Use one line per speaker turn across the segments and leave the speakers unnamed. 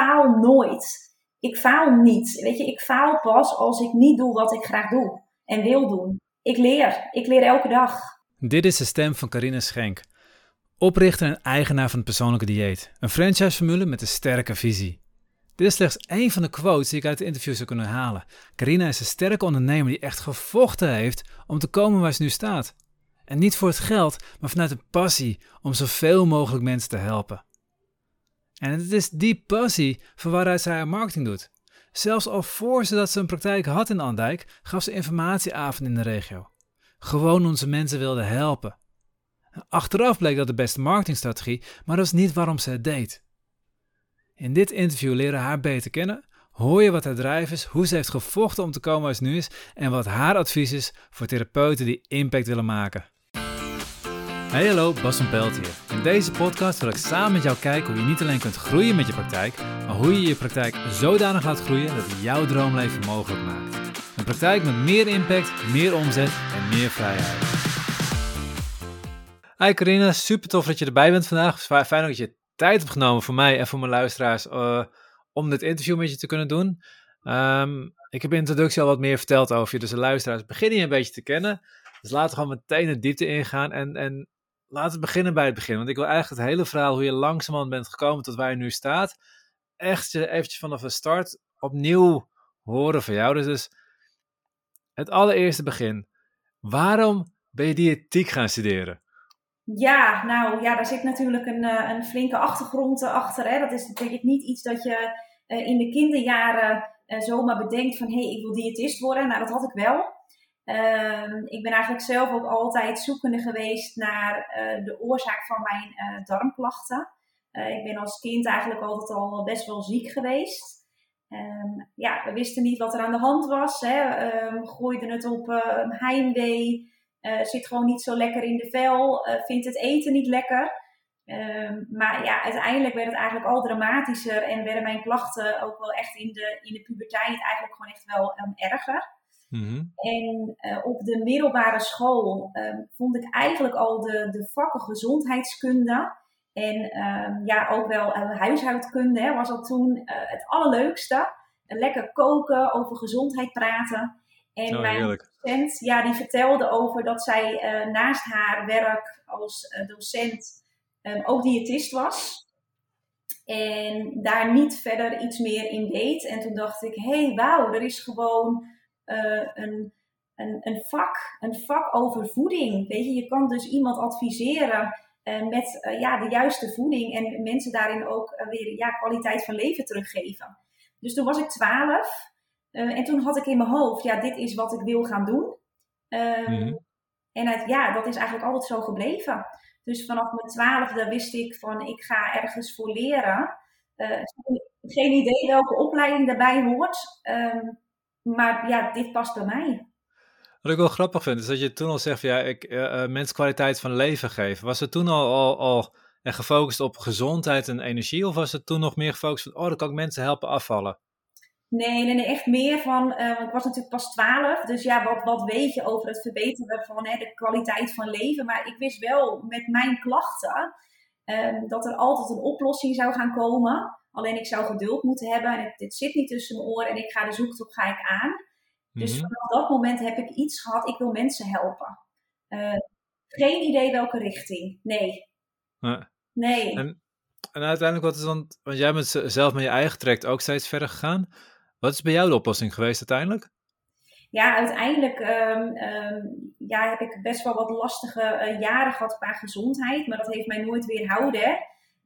faal nooit. Ik faal niet. Weet je, ik faal pas als ik niet doe wat ik graag doe en wil doen. Ik leer. Ik leer elke dag.
Dit is de stem van Carina Schenk. Oprichter en eigenaar van het persoonlijke dieet. Een franchise-formule met een sterke visie. Dit is slechts één van de quotes die ik uit de interview zou kunnen halen. Carina is een sterke ondernemer die echt gevochten heeft om te komen waar ze nu staat. En niet voor het geld, maar vanuit een passie om zoveel mogelijk mensen te helpen. En het is die passie van waaruit zij haar marketing doet. Zelfs al voor ze dat ze een praktijk had in Andijk, gaf ze informatieavond in de regio. Gewoon onze mensen wilde helpen. Achteraf bleek dat de beste marketingstrategie, maar dat is niet waarom ze het deed. In dit interview leren haar beter kennen, hoor je wat haar drijf is, hoe ze heeft gevochten om te komen ze nu is en wat haar advies is voor therapeuten die impact willen maken. Hey hallo, Bas van Pelt hier. In deze podcast wil ik samen met jou kijken hoe je niet alleen kunt groeien met je praktijk, maar hoe je je praktijk zodanig laat groeien dat het jouw droomleven mogelijk maakt. Een praktijk met meer impact, meer omzet en meer vrijheid. Hi Carina, super tof dat je erbij bent vandaag. Fijn dat je tijd hebt genomen voor mij en voor mijn luisteraars uh, om dit interview met je te kunnen doen. Um, ik heb in de introductie al wat meer verteld over je, dus de luisteraars beginnen je een beetje te kennen. Dus laten we gewoon meteen de diepte ingaan en, en laten we beginnen bij het begin. Want ik wil eigenlijk het hele verhaal, hoe je langzamerhand bent gekomen tot waar je nu staat, echt eventjes vanaf de start opnieuw horen van jou. Dus, dus het allereerste begin. Waarom ben je diëtiek gaan studeren?
Ja, nou ja, daar zit natuurlijk een, eh, een flinke achtergrond achter. Hè. Dat is natuurlijk niet iets dat je uh, in de kinderjaren uh, zomaar bedenkt van hé, hey, ik wil diëtist worden. Nou, dat had ik wel. Ehm, ik ben eigenlijk zelf ook altijd zoekende geweest naar de oorzaak van mijn darmklachten. ik ben als kind eigenlijk altijd al best wel ziek geweest. Um, ja, we wisten niet wat er aan de hand was. Hè. Um, gooiden het op heimwee. Uh, zit gewoon niet zo lekker in de vel, uh, vindt het eten niet lekker. Uh, maar ja, uiteindelijk werd het eigenlijk al dramatischer en werden mijn klachten ook wel echt in de, in de puberteit eigenlijk gewoon echt wel um, Mm-hmm. En uh, op de middelbare school um, vond ik eigenlijk al de, de vakken gezondheidskunde en um, ja, ook wel huishoudkunde hè, was al toen het allerleukste. lekker koken, over gezondheid praten. En oh, mijn docent, ja, die vertelde over dat zij uh, naast haar werk als uh, docent um, ook diëtist was. En daar niet verder iets meer in deed. En toen dacht ik, hé, hey, wauw, er is gewoon uh, een, een, een vak, een vak over voeding. Weet je, je kan dus iemand adviseren met ja, de juiste voeding en mensen daarin ook weer ja, kwaliteit van leven teruggeven. Dus toen was ik twaalf. Uh, en toen had ik in mijn hoofd, ja, dit is wat ik wil gaan doen. Um, mm. En het, ja, dat is eigenlijk altijd zo gebleven. Dus vanaf mijn twaalfde wist ik van, ik ga ergens voor leren. Uh, geen idee welke opleiding daarbij hoort. Um, maar ja, dit past bij mij.
Wat ik wel grappig vind, is dat je toen al zegt, ja, ik uh, mensen kwaliteit van leven geven. Was het toen al, al, al gefocust op gezondheid en energie? Of was het toen nog meer gefocust van, oh, dan kan ik mensen helpen afvallen?
Nee, nee, nee, echt meer van, uh, ik was natuurlijk pas 12, dus ja, wat, wat weet je over het verbeteren van hè, de kwaliteit van leven? Maar ik wist wel met mijn klachten um, dat er altijd een oplossing zou gaan komen. Alleen ik zou geduld moeten hebben en het, dit zit niet tussen mijn oren en ik ga de zoektocht ga ik aan. Dus mm vanaf dat moment heb ik iets gehad, ik wil mensen helpen. Uh, geen idee welke richting, nee. Nee.
En, en uiteindelijk, wat is dan, want jij bent zelf met je eigen traject ook steeds verder gegaan. Wat is bij jou de oplossing geweest uiteindelijk?
Ja, uiteindelijk um, um, ja, heb ik best wel wat lastige uh, jaren gehad qua gezondheid, maar dat heeft mij nooit weerhouden.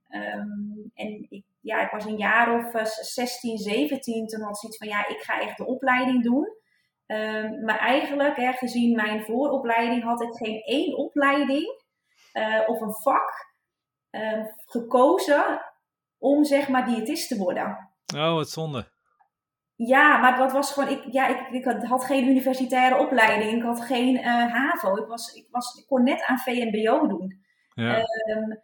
Um, en ik, ja, ik was een jaar of uh, 16, 17, toen had ik zoiets van ja, ik ga echt de opleiding doen. maar eigenlijk, hè, gezien mijn vooropleiding, had ik geen één opleiding uh, of een vak gekozen om zeg maar diëtist te worden.
Oh, wat zonde.
Ja, maar dat was gewoon, ik, ja, ik, ik had geen universitaire opleiding, ik had geen uh, HAVO, ik, was, ik, was, ik kon net aan VMBO doen. Ja. Um,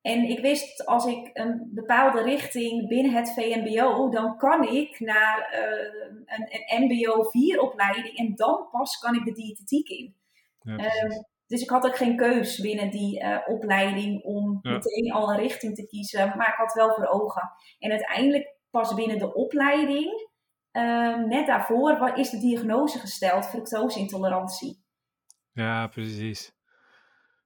en ik wist, als ik een bepaalde richting binnen het VMBO, dan kan ik naar uh, een, een MBO 4 opleiding en dan pas kan ik de diëtetiek in. Ja, um, dus ik had ook geen keus binnen die opleiding om meteen al een richting te kiezen. Maar ik had wel voor ogen. En uiteindelijk pas binnen de opleiding, ehm, net daarvoor, is de diagnose gesteld, fructose-intolerantie.
Ja, precies.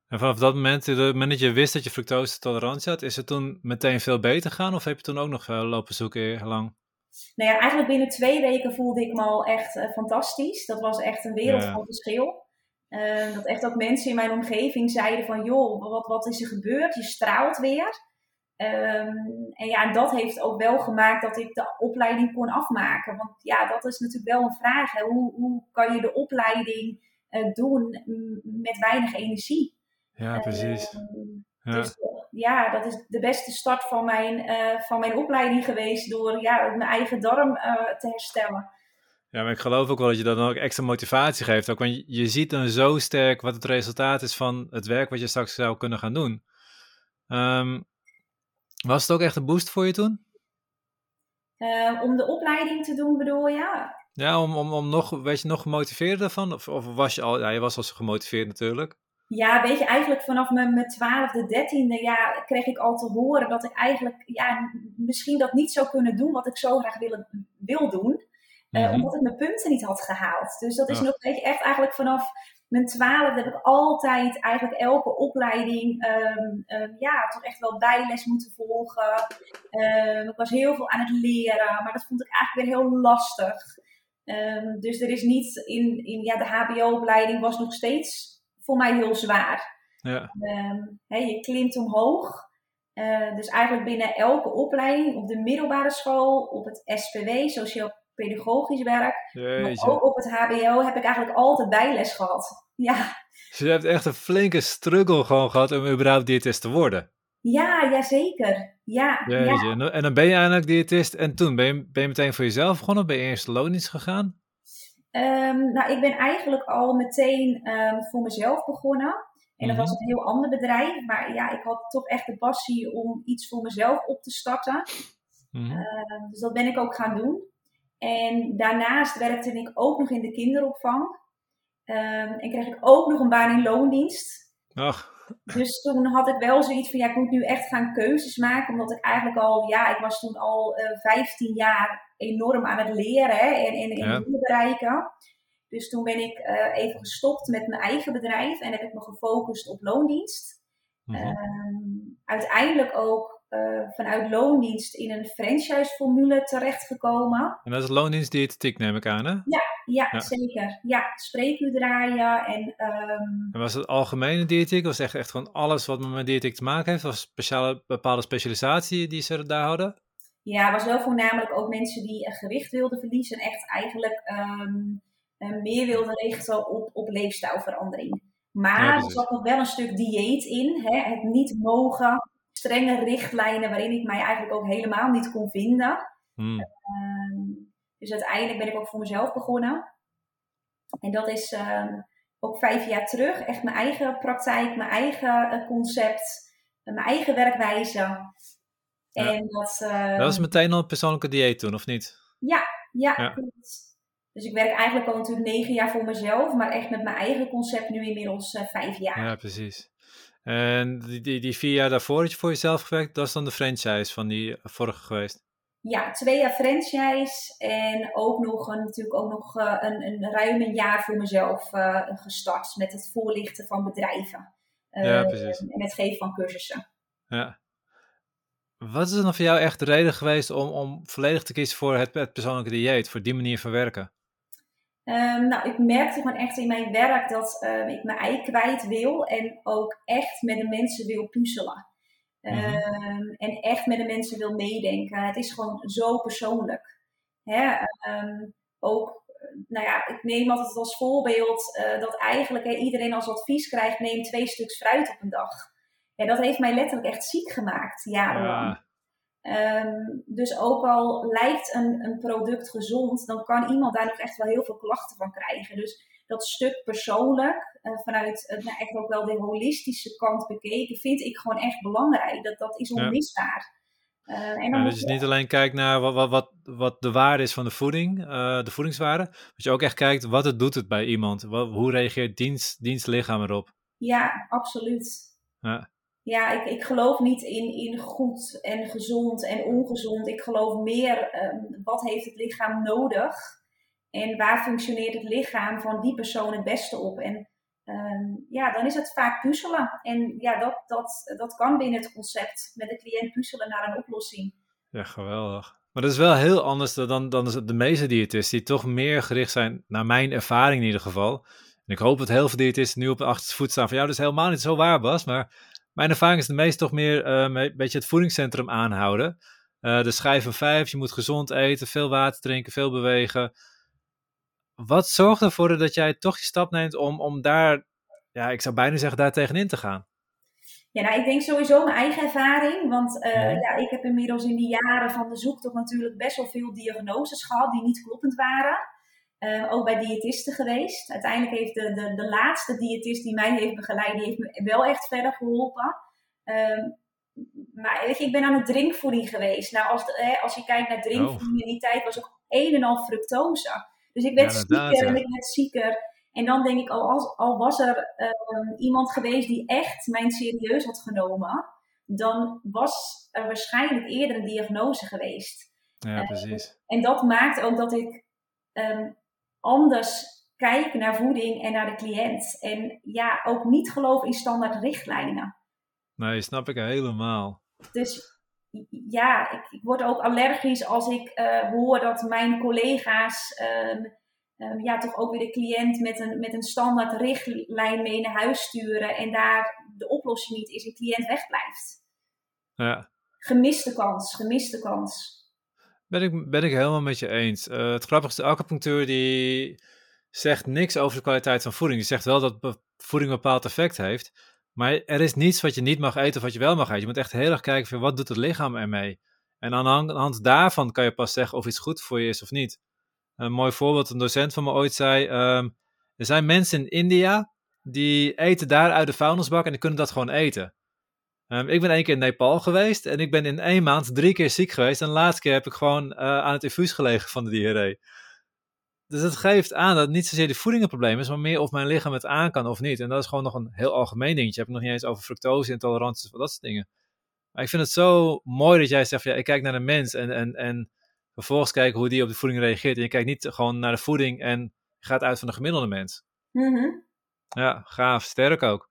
En vanaf dat moment, het moment dat je wist dat je fructose-tolerantie had, is het toen meteen veel beter gaan? Of heb je toen ook nog uh, lopen zoeken lang?
Nou ja, eigenlijk binnen twee weken voelde ik me al echt uh, fantastisch. Dat was echt een wereld van verschil. Uh, dat echt ook mensen in mijn omgeving zeiden van, joh, wat, wat is er gebeurd? Je straalt weer. Um, en ja, en dat heeft ook wel gemaakt dat ik de opleiding kon afmaken. Want ja, dat is natuurlijk wel een vraag. Hè? Hoe, hoe kan je de opleiding uh, doen met weinig energie?
Ja, precies.
Uh, ja. Dus ja, dat is de beste start van mijn, uh, van mijn opleiding geweest door ja, mijn eigen darm te herstellen.
Ja, maar ik geloof ook wel dat je dat dan ook extra motivatie geeft. Ook, want je, je ziet dan zo sterk wat het resultaat is van het werk wat je straks zou kunnen gaan doen. Um, was het ook echt een boost voor je toen?
Uh, om de opleiding te doen bedoel je?
Ja, om, om, om nog, weet je nog gemotiveerder van? Of, of was je al, ja, je was al zo gemotiveerd natuurlijk.
Ja, weet je, eigenlijk vanaf mijn, mijn twaalfde, dertiende jaar kreeg ik al te horen dat ik eigenlijk ja, misschien dat niet zou kunnen doen wat ik zo graag wil, wil doen. Mm -hmm. Omdat ik mijn punten niet had gehaald. Dus dat is oh. nog weet je, echt eigenlijk vanaf mijn twaalfde heb ik altijd eigenlijk elke opleiding um, um, ja, toch echt wel bijles moeten volgen. Um, ik was heel veel aan het leren, maar dat vond ik eigenlijk weer heel lastig. dus er is niet in, in ja, de HBO-opleiding was nog steeds voor mij heel zwaar. Ja. Hey, je klimt omhoog. Uh, dus eigenlijk binnen elke opleiding, op de middelbare school, op het SPW, Sociaal pedagogisch werk. Maar ook op het HBO heb ik eigenlijk altijd bijles gehad. Ja.
Dus je hebt echt een flinke struggle gewoon gehad om überhaupt diëtist te worden.
Ja, ja zeker. Ja,
ja. En dan ben je eigenlijk diëtist en toen ben je, ben je meteen voor jezelf begonnen? Ben je eerst loondienst gegaan?
Um, nou, ik ben eigenlijk al meteen um, voor mezelf begonnen. En dat -hmm. was een heel ander bedrijf. Maar ja, ik had toch echt de passie om iets voor mezelf op te starten. Mm -hmm. uh, dus dat ben ik ook gaan doen. En daarnaast werkte ik ook nog in de kinderopvang. Um, en kreeg ik ook nog een baan in loondienst.
Ach.
Dus toen had ik wel zoiets van, ja, ik moet nu echt gaan keuzes maken. Omdat ik eigenlijk al, ja, ik was toen al uh, eh, 15 jaar enorm aan het leren hè, en, en, en ja. bereiken. Dus toen ben ik uh, even gestopt met mijn eigen bedrijf en heb ik me gefocust op loondienst. Mm -hmm. um, uiteindelijk ook uh, vanuit loondienst in een franchise-formule terechtgekomen.
En dat is loondienst diëtetiek, neem ik aan, hè?
Ja, ja, ja. zeker. Ja, spreekuur draaien en... Um...
en was het algemene diëtiek? Was het echt, echt gewoon alles wat met diëtiek te maken heeft? Was speciale, bepaalde specialisatie die ze daar hadden?
Ja, was wel voornamelijk ook mensen die uh, gewicht wilden verliezen. En echt eigenlijk um, uh, meer wilden richten op, op leefstijlverandering. Maar ja, er zat nog wel een stuk dieet in. Hè? Het niet mogen strenge richtlijnen waarin ik mij eigenlijk ook helemaal niet kon vinden. Hmm. Uh, dus uiteindelijk ben ik ook voor mezelf begonnen. En dat is uh, ook vijf jaar terug. Echt mijn eigen praktijk, mijn eigen uh, concept, mijn eigen werkwijze. Ja.
En dat, dat was meteen al een persoonlijke dieet toen, of niet?
Ja, ja, ja. Dus ik werk eigenlijk al natuurlijk negen jaar voor mezelf, maar echt met mijn eigen concept nu inmiddels uh, vijf jaar.
Ja, precies. En die, die, die, vier jaar daarvoor dat je voor jezelf gewerkt, dat is dan de franchise van die vorige geweest?
Ja, twee jaar franchise en ook nog een, natuurlijk ook nog uh, een, een ruim een jaar voor mezelf uh, gestart met het voorlichten van bedrijven. Uh, ja, precies. En het geven van cursussen.
Ja. Wat is dan voor jou echt de reden geweest om, om volledig te kiezen voor het, het persoonlijke dieet, voor die manier van werken?
Um, nou, ik merkte gewoon echt in mijn werk dat um, ik mijn ei kwijt wil en ook echt met de mensen wil puzzelen. Um, mm-hmm. En echt met de mensen wil meedenken. Het is gewoon zo persoonlijk. Hè? ook, nou ja, ik neem altijd als voorbeeld uh, dat eigenlijk hè, iedereen als advies krijgt: neem twee stuks fruit op een dag. Ja, dat heeft mij letterlijk echt ziek gemaakt, jarenlang. Ja. Um, dus ook al lijkt een, een product gezond, dan kan iemand daar nog echt wel heel veel klachten van krijgen. Dus dat stuk persoonlijk, uh, vanuit uh, nou echt ook wel de holistische kant bekeken, vind ik gewoon echt belangrijk. Dat, dat is onmisbaar.
Ja. Uh, en dan ja, dus je niet alleen kijkt naar wat, wat, wat de waarde is van de voeding, de voedingswaarde, maar je ook echt kijkt wat het doet het bij iemand. Wat, hoe reageert dienst, dienstlichaam erop?
Ja, absoluut.
Ja.
Ja, ik, ik geloof niet in, in goed en gezond en ongezond. Ik geloof meer ehm, wat heeft het lichaam nodig en waar functioneert het lichaam van die persoon het beste op. En ehm, ja, dan is het vaak puzzelen. En ja, dat, dat, dat kan binnen het concept met de cliënt puzzelen naar een oplossing.
Ja, geweldig. Maar dat is wel heel anders dan, dan de meeste diëtisten, die toch meer gericht zijn, naar mijn ervaring in ieder geval. En ik hoop dat heel veel diëtisten nu op de voet staan van, ja, dat is helemaal niet zo waar, Bas. Maar mijn ervaring is de meeste toch meer uh, een beetje het voedingscentrum aanhouden. Uh, de schijf van vijf, je moet gezond eten, veel water drinken, veel bewegen. Wat zorgt ervoor dat jij toch je stap neemt om, om daar, ja, ik zou bijna zeggen, daar tegenin te gaan?
Ja, nou, ik denk sowieso mijn eigen ervaring. Want uh, ja, ik heb inmiddels in die jaren van de zoektocht natuurlijk best wel veel diagnoses gehad die niet kloppend waren. Uh, ook bij diëtisten geweest. Uiteindelijk heeft de, de, de laatste diëtist die mij heeft begeleid, die heeft me wel echt verder geholpen. Uh, maar weet je, ik ben aan het drinkvoeding geweest. Nou, als, de, als je kijkt naar drinkvoeding oh. in die tijd, was ook een en al fructose. Dus ik werd ja, zieker en ik werd zieker. En dan denk ik, al, als, al was er um, iemand geweest die echt mijn serieus had genomen, dan was er waarschijnlijk eerder een diagnose geweest.
Ja, precies. Uh,
en dat maakt ook dat ik um, anders kijk naar voeding en naar de cliënt. En ja, ook niet geloof in standaard richtlijnen.
Nee, snap ik helemaal.
Dus ja, ik, ik word ook allergisch als ik uh, hoor dat mijn collega's um, um, ja, toch ook weer de cliënt met een, met een standaard richtlijn mee naar huis sturen en daar de oplossing niet is en de cliënt wegblijft.
Ja.
Gemiste kans, gemiste kans.
Ben ik, ben ik helemaal met je eens. Uh, het grappigste, acupunctuur die zegt niks over de kwaliteit van voeding. Die zegt wel dat voeding een bepaald effect heeft. Maar er is niets wat je niet mag eten of wat je wel mag eten. Je moet echt heel erg kijken van wat doet het lichaam ermee. En aan de hand daarvan kan je pas zeggen of iets goed voor je is of niet. Een mooi voorbeeld, een docent van me ooit zei, um, er zijn mensen in India die eten daar uit de vuilnisbak en die kunnen dat gewoon eten. Um, ik ben één keer in Nepal geweest en ik ben in één maand drie keer ziek geweest. En de laatste keer heb ik gewoon uh, aan het infuus gelegen van de diarree. Dus het geeft aan dat het niet zozeer de voeding het probleem is, maar meer of mijn lichaam het aan kan of niet. En dat is gewoon nog een heel algemeen dingetje. Je hebt nog niet eens over fructose, intoleranties, dat soort dingen. Maar ik vind het zo mooi dat jij zegt, ja, ik kijk naar de mens en, en, en vervolgens kijken hoe die op de voeding reageert. En je kijkt niet gewoon naar de voeding en gaat uit van de gemiddelde mens.
Mm -hmm.
Ja, gaaf. Sterk ook.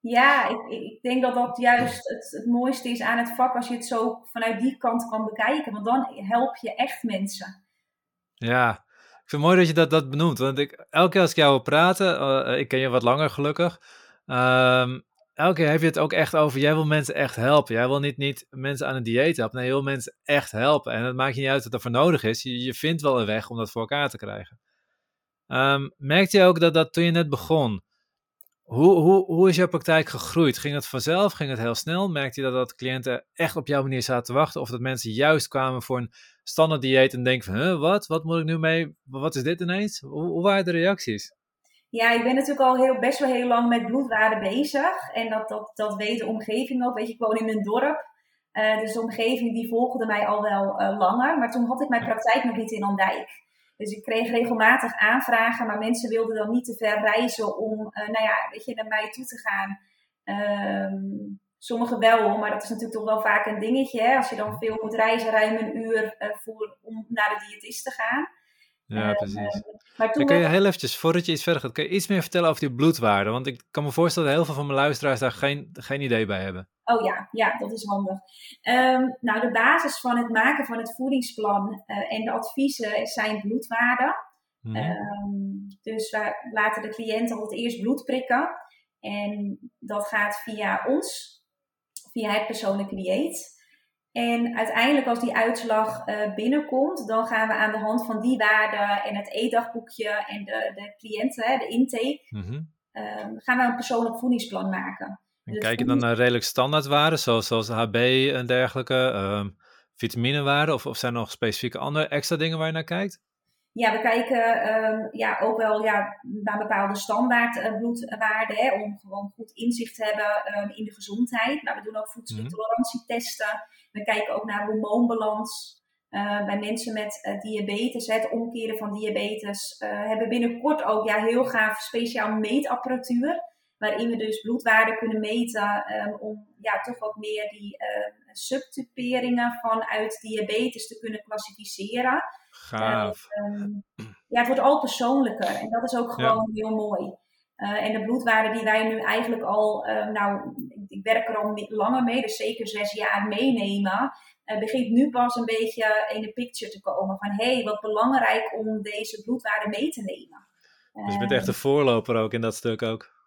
Ja, ik, ik denk dat dat juist het, mooiste is aan het vak als je het zo vanuit die kant kan bekijken. Want dan help je echt mensen.
Ja, ik vind het mooi dat je dat, dat benoemt. Want ik, elke keer als ik jou wil praten, uh, ik ken je wat langer gelukkig. Um, elke keer heb je het ook echt over, jij wil mensen echt helpen. Jij wil niet, niet mensen aan een dieet helpen. Nee, je wil mensen echt helpen. En het maakt niet uit wat er voor nodig is. Je, je vindt wel een weg om dat voor elkaar te krijgen. Um, merkte je ook dat, dat toen je net begon, hoe, hoe, hoe is jouw praktijk gegroeid? Ging het vanzelf? Ging het heel snel? Merkte je dat, dat cliënten echt op jouw manier zaten te wachten? Of dat mensen juist kwamen voor een standaard dieet en denken van, huh, wat? Wat moet ik nu mee? Wat is dit ineens? Hoe, hoe waren de reacties?
Ja, ik ben natuurlijk al heel, best wel heel lang met bloedwaarden bezig. En dat, dat, dat weet de omgeving ook. Weet je, ik woon in een dorp. Uh, dus de omgeving die volgde mij al wel uh, langer. Maar toen had ik mijn praktijk nog niet in Andijk. Dus ik kreeg regelmatig aanvragen, maar mensen wilden dan niet te ver reizen om, uh, nou ja, weet je, naar mij toe te gaan. Um, sommigen wel, maar dat is natuurlijk toch wel vaak een dingetje. Hè? Als je dan veel moet reizen, ruim een uur voor, om naar de diëtist te gaan.
Ja, precies. Maar toen dan kun je heel eventjes, voordat je iets verder gaat, kun je iets meer vertellen over die bloedwaarden? Want ik kan me voorstellen dat heel veel van mijn luisteraars daar geen, geen idee bij hebben.
Oh ja, ja, dat is handig. Um, nou, de basis van het maken van het voedingsplan uh, en de adviezen zijn bloedwaarden. Mm -hmm. um, dus we laten de cliënt al het eerst bloed prikken. En dat gaat via ons, via het persoonlijke dieet. En uiteindelijk als die uitslag uh, binnenkomt, dan gaan we aan de hand van die waarden en het eetdagboekje en de, de cliënten, de intake, mm -hmm. uh, gaan we een persoonlijk voedingsplan maken.
En dus kijk je dan naar redelijk standaardwaarden, zoals, zoals HB en dergelijke, um, vitaminewaarden, of, of zijn er nog specifieke andere extra dingen waar je naar kijkt?
Ja, we kijken um, ja, ook wel ja, naar bepaalde standaard uh, bloedwaarden, hè, om gewoon goed inzicht te hebben um, in de gezondheid. Maar we doen ook voedselintolerantietesten. Mm -hmm. We kijken ook naar hormoonbalans. Uh, bij mensen met uh, diabetes, het omkeren van diabetes, uh, hebben binnenkort ook ja, heel gaaf speciaal meetapparatuur. Waarin we dus bloedwaarden kunnen meten um, om ja, toch wat meer die uh, subtyperingen vanuit diabetes te kunnen klassificeren.
Gaaf.
ja, het wordt al persoonlijker en dat is ook gewoon heel mooi. Uh, en de bloedwaarden die wij nu eigenlijk al, nou, ik werk er al langer mee, dus zeker zes jaar meenemen, uh, begint nu pas een beetje in de picture te komen van hé, hey, wat belangrijk om deze bloedwaarden mee te nemen.
Dus je bent echt een voorloper ook in dat stuk ook?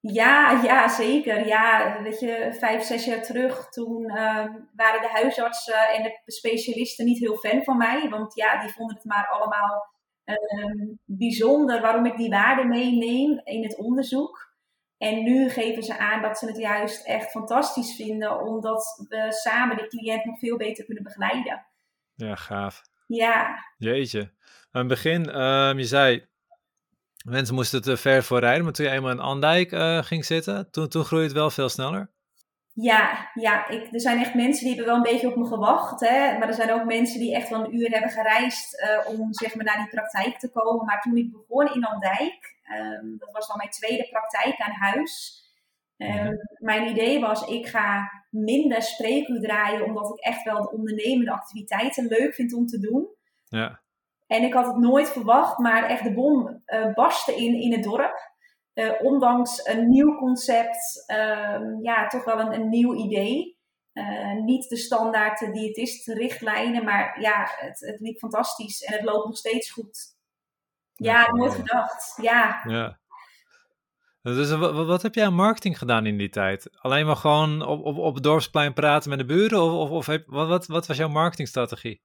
Ja, ja, zeker. Ja, weet je, vijf, zes jaar terug, toen uh, waren de huisartsen en de specialisten niet heel fan van mij. Want ja, die vonden het maar allemaal uh, bijzonder waarom ik die waarden meeneem in het onderzoek. En nu geven ze aan dat ze het juist echt fantastisch vinden, omdat we samen de cliënt nog veel beter kunnen begeleiden.
Ja, gaaf.
Ja.
Jeetje. Aan het begin, um, je zei, Mensen moesten te ver voor rijden, maar toen je eenmaal in Andijk uh, ging zitten, toen, toen groeide het wel veel sneller.
Ja, ja ik, er zijn echt mensen die hebben wel een beetje op me gewacht. Hè? Maar er zijn ook mensen die echt wel een uur hebben gereisd uh, om zeg maar, naar die praktijk te komen. Maar toen ik begon in Andijk, um, dat was dan mijn tweede praktijk aan huis. Um, Mijn idee was, ik ga minder spreekuur draaien, omdat ik echt wel de ondernemende activiteiten leuk vind om te doen.
Ja.
En ik had het nooit verwacht, maar echt de bom uh, barstte in, in het dorp. Uh, ondanks een nieuw concept, uh, ja, toch wel een, een nieuw idee. Uh, niet de standaard diëtist-richtlijnen, maar ja, het, het liep fantastisch en het loopt nog steeds goed. Ja, ja nooit gedacht. Ja.
ja. Dus wat, wat, heb jij aan marketing gedaan in die tijd? Alleen maar gewoon op, op, op het dorpsplein praten met de buren? Of, of, of heb, wat, wat, wat was jouw marketingstrategie?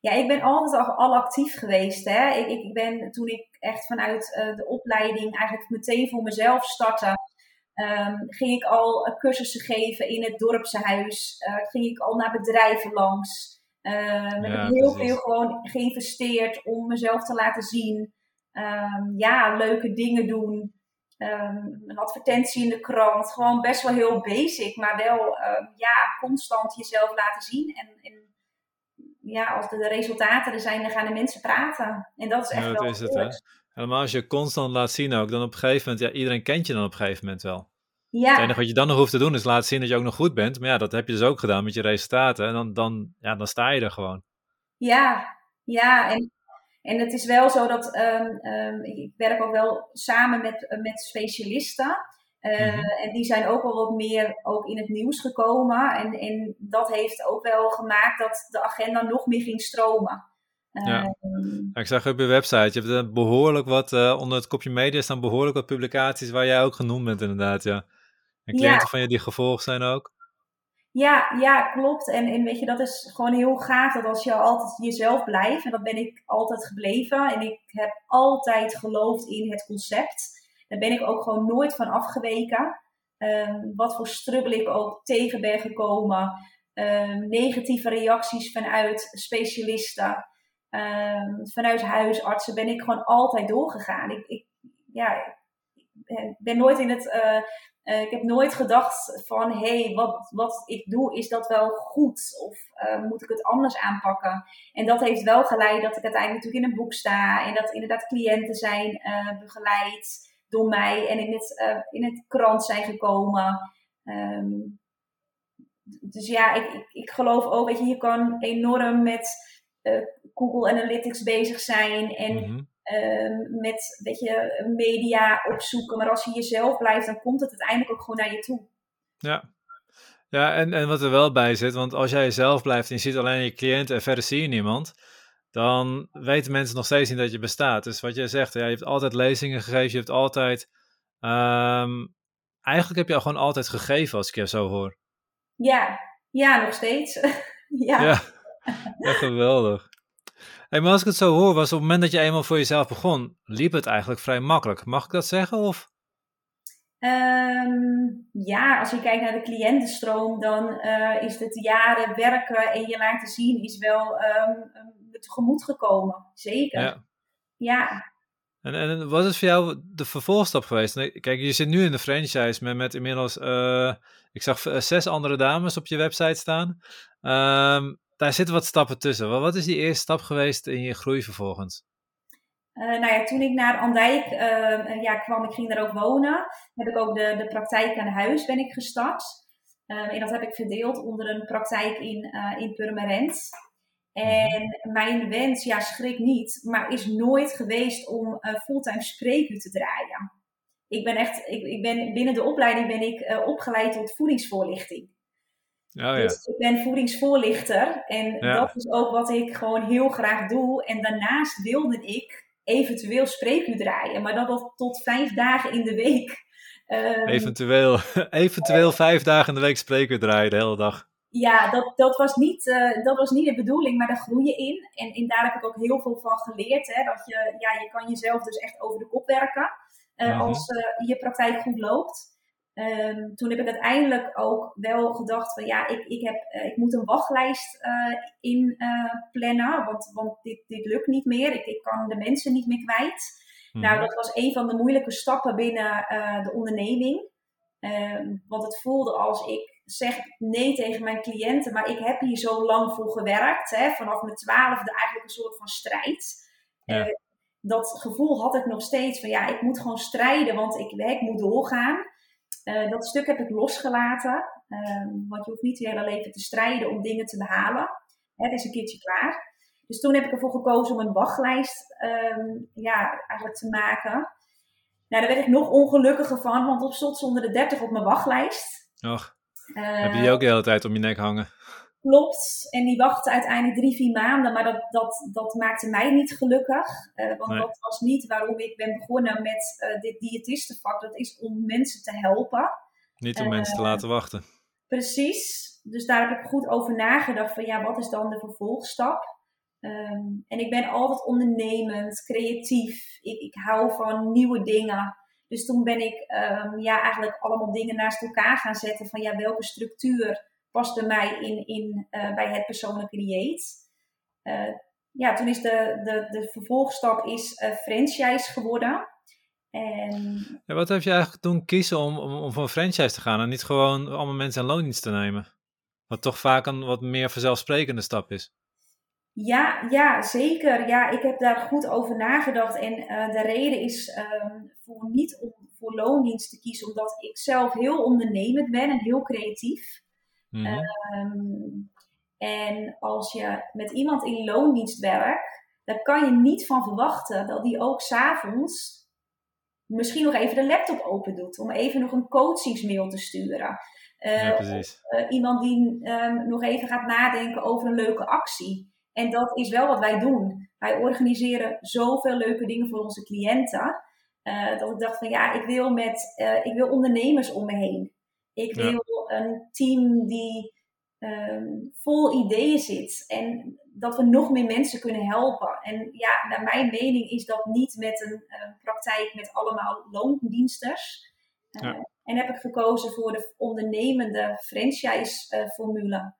Ja, ik ben altijd al, al actief geweest. Hè. Ik, ik, ben toen ik echt vanuit uh, de opleiding eigenlijk meteen voor mezelf startte, um, ging ik al uh, cursussen geven in het dorpshuis. Uh, ging ik al naar bedrijven langs. Uh, ja, heb heel veel gewoon geïnvesteerd om mezelf te laten zien. Um, ja, leuke dingen doen. Um, een advertentie in de krant. Gewoon best wel heel basic, maar wel ja, constant jezelf laten zien. En, en ja, als de resultaten er zijn, dan gaan de mensen praten. En dat is echt ja, dat wel is het, hè?
Helemaal als je constant laat zien ook, dan op een gegeven moment, ja, iedereen kent je dan op een gegeven moment wel.
Ja.
Het enige wat je dan nog hoeft te doen is laten zien dat je ook nog goed bent. Maar ja, dat heb je dus ook gedaan met je resultaten. En dan, dan, ja, dan sta je er gewoon.
Ja, ja. En, en het is wel zo dat um, um, ik werk ook wel samen met, met specialisten. Uh, mm-hmm. En die zijn ook wel wat meer ook in het nieuws gekomen. En, en dat heeft ook wel gemaakt dat de agenda nog meer ging stromen.
Ja. Uh, ik zag op je website, je hebt behoorlijk wat, uh, onder het kopje media staan behoorlijk wat publicaties waar jij ook genoemd bent inderdaad, ja. En cliënten ja. van je die gevolgd zijn ook.
Ja, ja, klopt. En, en weet je, dat is gewoon heel gaaf dat als je altijd jezelf blijft, en dat ben ik altijd gebleven. En ik heb altijd geloofd in het concept. Daar ben ik ook gewoon nooit van afgeweken. Um, wat voor struggle ik ook tegen ben gekomen. Um, negatieve reacties vanuit specialisten. Um, vanuit huisartsen ben ik gewoon altijd doorgegaan. Ik, ik ja, ik ben nooit in het. Uh, uh, ik heb nooit gedacht van hé, hey, wat, wat ik doe, is dat wel goed? Of uh, moet ik het anders aanpakken? En dat heeft wel geleid dat ik uiteindelijk natuurlijk in een boek sta en dat inderdaad cliënten zijn begeleid door mij en in het, uh, in het krant zijn gekomen. Um, dus ja, ik, ik, ik, geloof ook, weet je, je kan enorm met uh, Google Analytics bezig zijn en mm -hmm. um, met, weet je, media opzoeken. Maar als je jezelf blijft, dan komt het uiteindelijk ook gewoon naar je toe.
Ja, ja, en, en wat er wel bij zit, want als jij jezelf blijft en je ziet alleen je cliënt en verder zie je niemand, dan weten mensen nog steeds niet dat je bestaat. Dus wat jij zegt, ja, je hebt altijd lezingen gegeven, je hebt altijd... Um, eigenlijk heb je al gewoon altijd gegeven, als ik je zo hoor.
Ja, ja, nog steeds. ja.
ja. ja, geweldig. Hey, maar als ik het zo hoor, was op het moment dat je eenmaal voor jezelf begon, liep het eigenlijk vrij makkelijk. Mag ik dat zeggen? Of?
Um, ja, als je kijkt naar de cliëntenstroom, dan uh, is het jaren werken en je laten zien is wel um, tegemoet gekomen. Zeker. Ja. ja.
En, en wat is voor jou de vervolgstap geweest? Kijk, je zit nu in de franchise met, met inmiddels, uh, ik zag zes andere dames op je website staan. Um, daar zitten wat stappen tussen. Wat is die eerste stap geweest in je groei vervolgens?
nou ja, toen ik naar Andijk ja, kwam, ik ging daar ook wonen, heb ik ook de, de praktijk aan huis ben ik gestart. en dat heb ik verdeeld onder een praktijk in, in Purmerend. En mijn wens, ja, schrik niet, maar is nooit geweest om uh, fulltime spreekuur te draaien. Ik ben echt, ik, ik ben, binnen de opleiding ben ik uh, opgeleid tot voedingsvoorlichting. Oh, ja. Dus ik ben voedingsvoorlichter en dat is ook wat ik gewoon heel graag doe. En daarnaast wilde ik eventueel spreekuur draaien, maar dat, dat tot vijf dagen in de week.
Um, eventueel, eventueel vijf dagen in de week spreekuur draaien de hele dag
ja, dat, dat, was niet, uh, dat was niet de bedoeling, maar daar groei je in. En, en daar heb ik ook heel veel van geleerd. Hè, dat je, ja, je kan jezelf dus echt over de kop werken uh, als uh, je praktijk goed loopt. Um, toen heb ik uiteindelijk ook wel gedacht van ja, ik, ik, heb, ik moet een wachtlijst in plannen, want, want dit, dit lukt niet meer. Ik, ik kan de mensen niet meer kwijt. Nou, mhm. dat was een van de moeilijke stappen binnen de onderneming. Um, want het voelde als ik zeg nee tegen mijn cliënten, maar ik heb hier zo lang voor gewerkt. Hè, vanaf mijn twaalfde eigenlijk een soort van strijd. Ja. Uh, dat gevoel had ik nog steeds van ja, ik moet gewoon strijden, want ik, ik moet doorgaan. Uh, dat stuk heb ik losgelaten, uh, want je hoeft niet je hele leven te strijden om dingen te behalen. Het is een keertje klaar. Dus toen heb ik ervoor gekozen om een wachtlijst ehm, ja, eigenlijk te maken. Nou, daar werd ik nog ongelukkiger van, want op stond zonder de 30 op mijn wachtlijst.
Och. Heb je die ook de hele tijd om je nek hangen?
Klopt. En die wachtte uiteindelijk drie, vier maanden. Maar dat, dat, dat maakte mij niet gelukkig. Uh, want dat was niet waarom ik ben begonnen met uh, dit diëtistenvak. Dat is om mensen te helpen.
Niet om mensen te eh, laten wachten.
Precies. Dus daar heb ik goed over nagedacht. Van ja, wat is dan de vervolgstap? Um, en ik ben altijd ondernemend, creatief. Ik, ik hou van nieuwe dingen. Dus toen ben ik um, ja, eigenlijk allemaal dingen naast elkaar gaan zetten van ja, welke structuur past bij mij in, in, uh, bij het persoonlijke dieet. Uh, ja, toen is de, de, de vervolgstap is uh, franchise geworden. En...
Ja, wat heb je eigenlijk toen kiezen om, om, om voor een franchise te gaan en niet gewoon allemaal mensen aan loondienst te nemen? Wat toch vaak een wat meer vanzelfsprekende stap is.
Ja, ja, zeker. Ja, ik heb daar goed over nagedacht. En uh, de reden is um, voor niet om voor loondienst te kiezen, omdat ik zelf heel ondernemend ben en heel creatief. Mm -hmm. um, en als je met iemand in loondienst werkt, dan kan je niet van verwachten dat die ook s'avonds misschien nog even de laptop open doet. Om even nog een coachingsmail te sturen. Uh, ja, precies. Uh, iemand die um, nog even gaat nadenken over een leuke actie. En dat is wel wat wij doen. Wij organiseren zoveel leuke dingen voor onze cliënten. Uh, dat ik dacht van ja, ik wil, met, uh, ik wil ondernemers om me heen. Ik wil een team die um, vol ideeën zit. En dat we nog meer mensen kunnen helpen. En ja, naar mijn mening is dat niet met een uh, praktijk met allemaal loondiensters. Ja. En heb ik gekozen voor de ondernemende franchise-formule.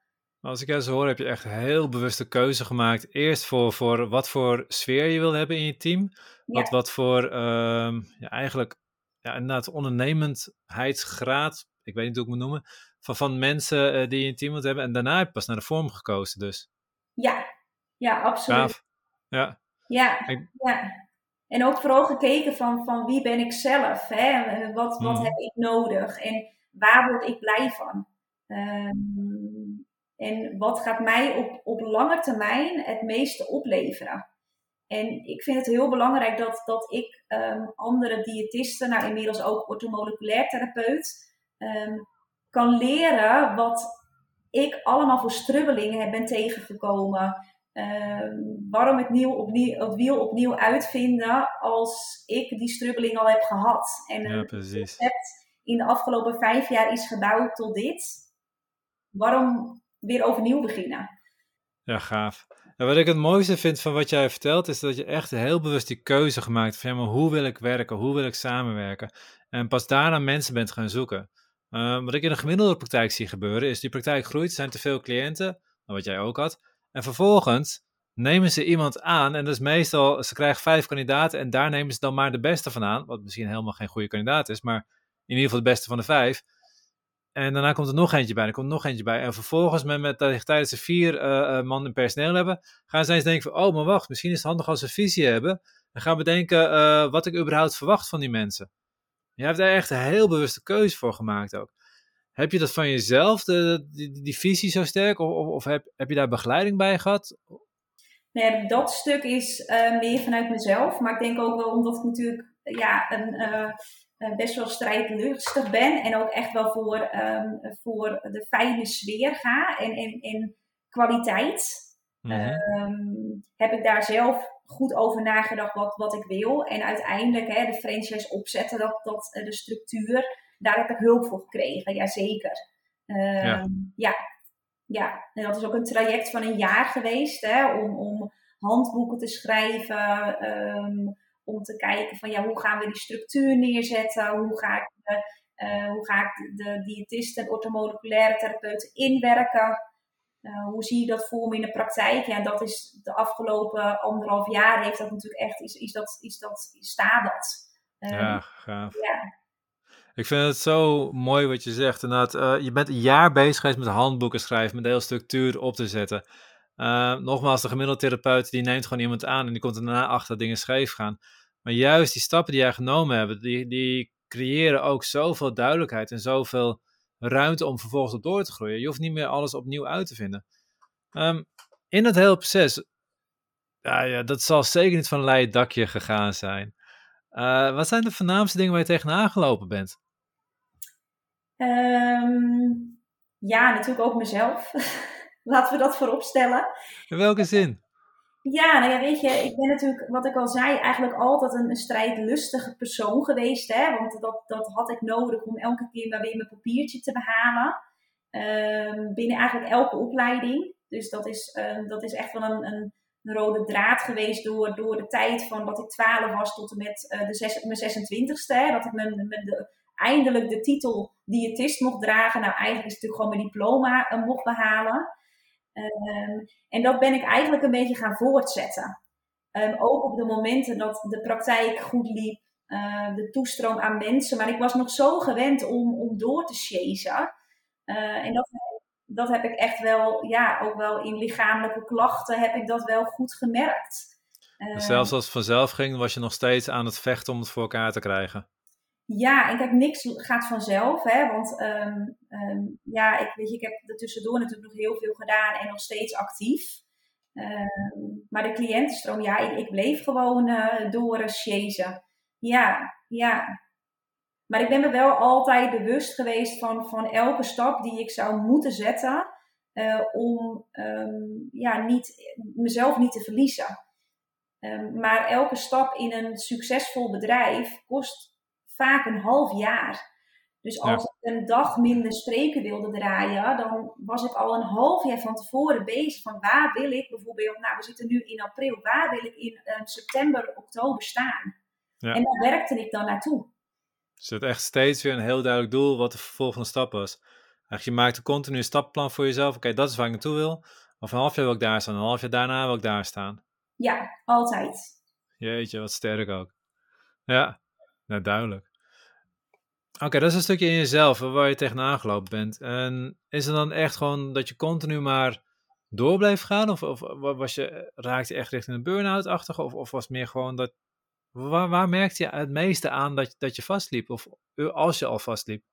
Als ik jou zo hoor, heb je echt heel bewuste keuze gemaakt. Eerst voor, voor wat voor sfeer je wil hebben in je team. Wat, wat voor uh, ja, eigenlijk ja, inderdaad ondernemendheidsgraad, ik weet niet hoe ik moet noemen, van, van mensen uh, die je in je team wilt hebben. En daarna heb je pas naar de vorm gekozen dus.
Ja, ja, absoluut.
Ja.
Ja, ja. En ook vooral gekeken van, van wie ben ik zelf? Hè? Wat, wat mm. heb ik nodig? En waar word ik blij van? Um, en wat gaat mij op, op lange termijn het meeste opleveren? En ik vind het heel belangrijk dat, dat ik um, andere diëtisten, nou inmiddels ook ortomoleculair therapeut, um, kan leren wat ik allemaal voor strubbelingen ben tegengekomen. Um, waarom het, nieuw opnieuw, het wiel opnieuw uitvinden als ik die strubbeling al heb gehad. En ja, precies. in de afgelopen vijf jaar is gebouwd tot dit. Waarom weer overnieuw beginnen.
Ja, gaaf. En wat ik het mooiste vind van wat jij vertelt, is dat je echt heel bewust die keuze gemaakt van ja, hoe wil ik werken, hoe wil ik samenwerken. En pas daarna mensen bent gaan zoeken. Uh, wat ik in een gemiddelde praktijk zie gebeuren, is die praktijk groeit, zijn te veel cliënten, wat jij ook had. En vervolgens nemen ze iemand aan, en dat is meestal, ze krijgen vijf kandidaten en daar nemen ze dan maar de beste van aan, wat misschien helemaal geen goede kandidaat is, maar in ieder geval de beste van de vijf. En daarna komt er nog eentje bij, er komt nog eentje bij. En vervolgens, met, met, tijdens de vier uh, man in personeel hebben, gaan ze eens denken van, oh, maar wacht, misschien is het handig als ze visie hebben. En gaan bedenken uh, wat ik überhaupt verwacht van die mensen. Je hebt daar echt een heel bewuste keuze voor gemaakt ook. Heb je dat van jezelf, de, die, die visie zo sterk? Of, of, heb, heb je daar begeleiding bij gehad?
Nee, dat stuk is meer vanuit mezelf. Maar ik denk ook wel omdat ik natuurlijk ja, een, uh, best wel strijdlustig ben. En ook echt wel voor, um, voor de fijne sfeer ga. En, en, en kwaliteit. Mm um, heb ik daar zelf goed over nagedacht wat, wat ik wil. En uiteindelijk hè, de franchise opzetten, dat, dat, de structuur, daar heb ik hulp voor gekregen. Jazeker. Um, ja. ja. Ja, en dat is ook een traject van een jaar geweest hè, om, om handboeken te schrijven, um, om te kijken van ja, hoe gaan we die structuur neerzetten, hoe ga ik de, uh, hoe ga ik de, diëtisten en orthomoleculaire therapeuten inwerken, uh, hoe zie je dat voor me in de praktijk? Ja, dat is de afgelopen anderhalf jaar heeft dat natuurlijk echt, is, is dat, is dat, staat dat.
Um, ja, gaaf. Ja. Ik vind het zo mooi wat je zegt. Inderdaad, uh, je bent een jaar bezig geweest met handboeken schrijven, met de hele structuur op te zetten. Uh, nogmaals, de gemiddelde therapeut die neemt gewoon iemand aan en die komt er daarna achter dat dingen scheef gaan. Maar juist die stappen die jij genomen hebt, die, die creëren ook zoveel duidelijkheid en zoveel ruimte om vervolgens op door te groeien. Je hoeft niet meer alles opnieuw uit te vinden. Um, in dat hele proces, ja, ja, dat zal zeker niet van een leien dakje gegaan zijn. Uh, wat zijn de voornaamste dingen waar je tegenaan gelopen bent?
Um, ja, natuurlijk ook mezelf. Laten we dat voorop stellen.
In welke zin?
Ja, nou ja, weet je, ik ben natuurlijk, wat ik al zei, eigenlijk altijd een, een strijdlustige persoon geweest. Hè? Want dat, dat had ik nodig om elke keer maar weer mijn papiertje te behalen. Um, binnen eigenlijk elke opleiding. Dus dat is, um, dat is echt wel een, een, rode draad geweest door, door de tijd van dat ik 12 was tot en met uh, de zes, mijn 26ste. Hè? Dat ik mijn, mijn de, eindelijk de titel diëtist mocht dragen. Nou, eigenlijk is het natuurlijk gewoon mijn diploma uh, mocht behalen. Um, en dat ben ik eigenlijk een beetje gaan voortzetten. Um, ook op de momenten dat de praktijk goed liep, uh, de toestroom aan mensen. Maar ik was nog zo gewend om, om door te chasen. Uh, en dat, dat heb ik echt wel, ja, ook wel in lichamelijke klachten heb ik dat wel goed gemerkt.
Uh, zelfs als het vanzelf ging, was je nog steeds aan het vechten om het voor elkaar te krijgen.
Ja, en kijk, niks gaat vanzelf, hè, want um, um, ja, ik, weet je, ik heb er tussendoor natuurlijk nog heel veel gedaan en nog steeds actief. Um, maar de cliëntenstroom, ja, ik, ik bleef gewoon uh, door chasen. Ja, ja. Maar ik ben me wel altijd bewust geweest van, van elke stap die ik zou moeten zetten uh, om ja, niet, mezelf niet te verliezen. maar elke stap in een succesvol bedrijf kost vaak een half jaar. Dus als ik een dag minder spreken wilde draaien, dan was ik al een half jaar van tevoren bezig van waar wil ik bijvoorbeeld, nou we zitten nu in april, waar wil ik in uh, september, oktober staan? Ja. En daar werkte ik dan naartoe.
Dus het echt steeds weer een heel duidelijk doel wat de volgende stap was. Eigenlijk je maakt een continu stappenplan voor jezelf. Oké, dat is waar ik naartoe wil. Of een half jaar wil ik daar staan, een half jaar daarna wil ik daar staan.
Ja, altijd.
Jeetje, wat sterk ook. Ja, nou duidelijk. Oké, dat is een stukje in jezelf waar je tegenaan gelopen bent. En is het dan echt gewoon dat je continu maar door bleef gaan? Of, of was je, raakte je echt richting een burn-out-achtige? Of, of was het meer gewoon dat... Waar, waar merkte je het meeste aan dat, dat je vastliep? Of als je al vastliep?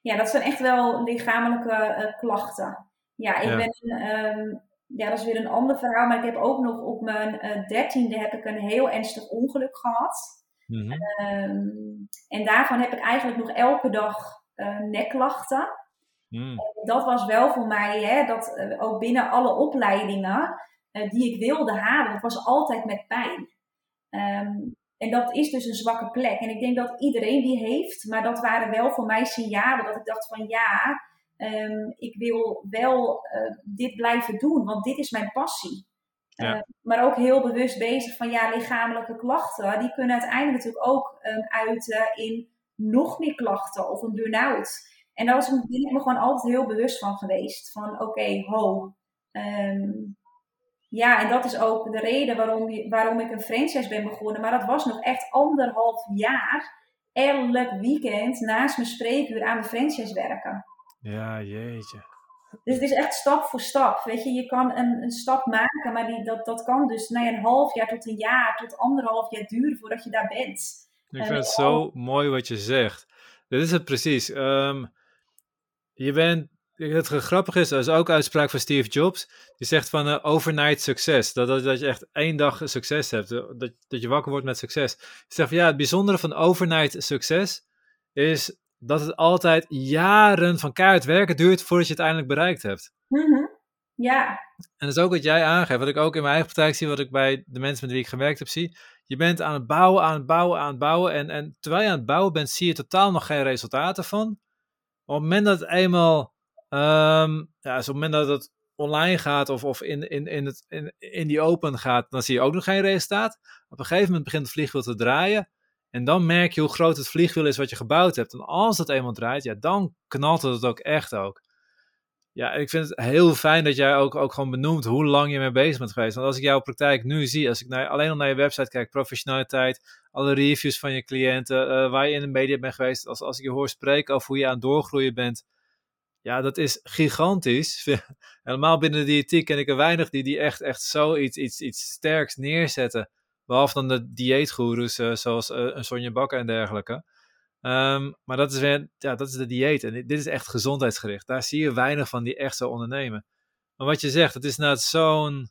Ja, dat zijn echt wel lichamelijke uh, klachten. Ja, ik ja. ben... Um, ja, dat is weer een ander verhaal. Maar ik heb ook nog op mijn uh, dertiende heb ik een heel ernstig ongeluk gehad. Mm -hmm. en daarvan heb ik eigenlijk nog elke dag uh, nekklachten. Mm. dat was wel voor mij, hè, dat uh, ook binnen alle opleidingen uh, die ik wilde halen, dat was altijd met pijn. Um, en dat is dus een zwakke plek. En ik denk dat iedereen die heeft, maar dat waren wel voor mij signalen dat ik dacht van ja, um, ik wil wel dit blijven doen, want dit is mijn passie. Ja. Uh, maar ook heel bewust bezig van ja, lichamelijke klachten. Die kunnen uiteindelijk natuurlijk ook um, uiten in nog meer klachten of een burn-out. En daar was ik, ben ik me gewoon altijd heel bewust van geweest. Van oké, okay, ho. Um, ja, en dat is ook de reden waarom, waarom ik een franchise ben begonnen. Maar dat was nog echt anderhalf jaar elk weekend naast mijn spreekuur aan de franchise werken.
Ja, jeetje.
Dus het is echt stap voor stap. Weet je, je kan een, een stap maken, maar die, dat, dat kan dus na een half jaar tot een jaar, tot anderhalf jaar duren voordat je daar bent.
Ik vind het zo mooi wat je zegt. Dit is het precies. Ehm, je bent, het grappige is, dat is ook uitspraak van Steve Jobs. Die zegt van uh, overnight succes. Dat, dat, dat je echt één dag succes hebt. Dat, dat je wakker wordt met succes. Hij zegt van ja, het bijzondere van overnight succes is dat het altijd jaren van keihard werken duurt voordat je het eindelijk bereikt hebt.
Mm Ja.
En dat is ook wat jij aangeeft, wat ik ook in mijn eigen praktijk zie, wat ik bij de mensen met wie ik gewerkt heb zie. Je bent aan het bouwen, aan het bouwen, aan het bouwen. En, en terwijl je aan het bouwen bent, zie je totaal nog geen resultaten van. Op het moment dat het eenmaal, um, ja, dus op het moment dat het online gaat of, of in, in, in, het, in, in die open gaat, dan zie je ook nog geen resultaat. Op een gegeven moment begint het vliegwiel te draaien. En dan merk je hoe groot het vliegwiel is wat je gebouwd hebt. En als het eenmaal draait, ja, dan knalt het ook echt ook. Ja, ik vind het heel fijn dat jij ook, ook gewoon benoemt hoe lang je mee bezig bent geweest. Want als ik jouw praktijk nu zie, als ik naar, alleen al naar je website kijk, professionaliteit, alle reviews van je cliënten, uh, waar je in de media bent geweest, als, als ik je hoor spreken over hoe je aan het doorgroeien bent, ja, dat is gigantisch. Helemaal binnen de diëtiek ken ik er weinig die, die echt, echt zoiets iets, iets sterks neerzetten. Behalve dan de dieetgoeroes uh, zoals uh, een Sonja Bakker en dergelijke. Um, maar dat is, weer, ja, dat is de dieet. En dit is echt gezondheidsgericht. Daar zie je weinig van die echt zo ondernemen. Maar wat je zegt, het is nou zo'n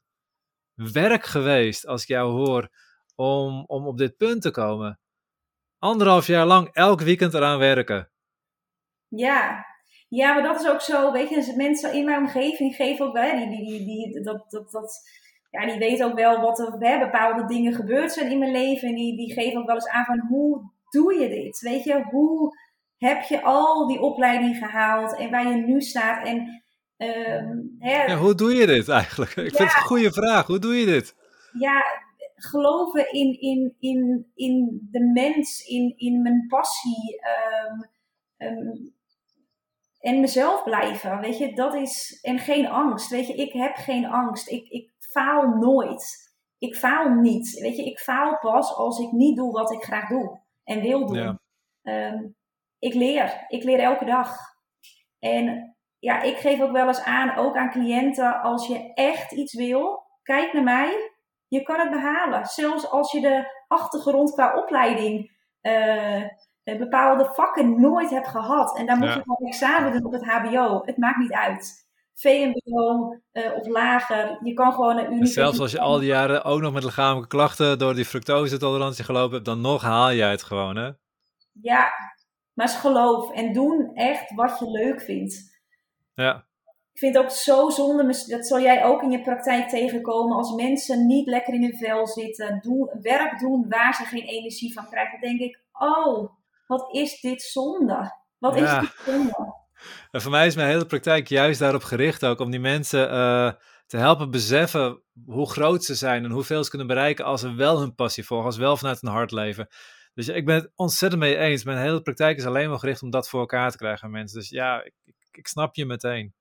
werk geweest, als ik jou hoor, om, om op dit punt te komen. Anderhalf jaar lang elk weekend eraan werken.
Ja, ja, maar dat is ook zo, weet je, mensen in mijn omgeving geven ook wel, die, die, die, die, dat, dat, dat, ja, die weten ook wel wat er hè, bepaalde dingen gebeurd zijn in mijn leven. En die, die geven ook wel eens aan van hoe doe je dit? Weet je, hoe heb je al die opleiding gehaald en waar je nu staat? En,
ehm, hè, ja, hoe doe je dit eigenlijk? Ik vind het een goede vraag. Hoe doe je dit?
Ja, geloven in, in, in, in de mens, in, in mijn passie. Um, um, en mezelf blijven, weet je, dat is, en geen angst, weet je, ik heb geen angst, ik, ik faal nooit, ik faal niet, weet je, ik faal pas als ik niet doe wat ik graag doe en wil doen. Ja. Ehm, ik leer, ik leer elke dag. En ja, ik geef ook wel eens aan, ook aan cliënten, als je echt iets wil, kijk naar mij, je kan het behalen. Zelfs als je de achtergrond qua opleiding uh, bepaalde vakken nooit hebt gehad. En dan moet je gewoon examen doen op het HBO. Het maakt niet uit. VMBO uh, of lager. Je kan gewoon een
universiteit. Zelfs als je al die jaren ook nog met lichamelijke klachten door die fructose-tolerantie gelopen hebt, dan nog haal jij het gewoon, hè?
Ja, maar is geloof en doen echt wat je leuk vindt.
Ja.
Ik vind het ook zo zonde, dat zal jij ook in je praktijk tegenkomen, als mensen niet lekker in hun vel zitten, doen, werk doen waar ze geen energie van krijgen. Dan denk ik, oh, wat is dit zonde? Wat is dit zonde?
En voor mij is mijn hele praktijk juist daarop gericht ook om die mensen uh, te helpen beseffen hoe groot ze zijn en hoeveel ze kunnen bereiken als ze wel hun passie volgen, als wel vanuit hun hart leven. Dus ik ben het ontzettend mee eens. Mijn hele praktijk is alleen maar gericht om dat voor elkaar te krijgen, mensen. Dus ja, ik, ik, ik snap je meteen.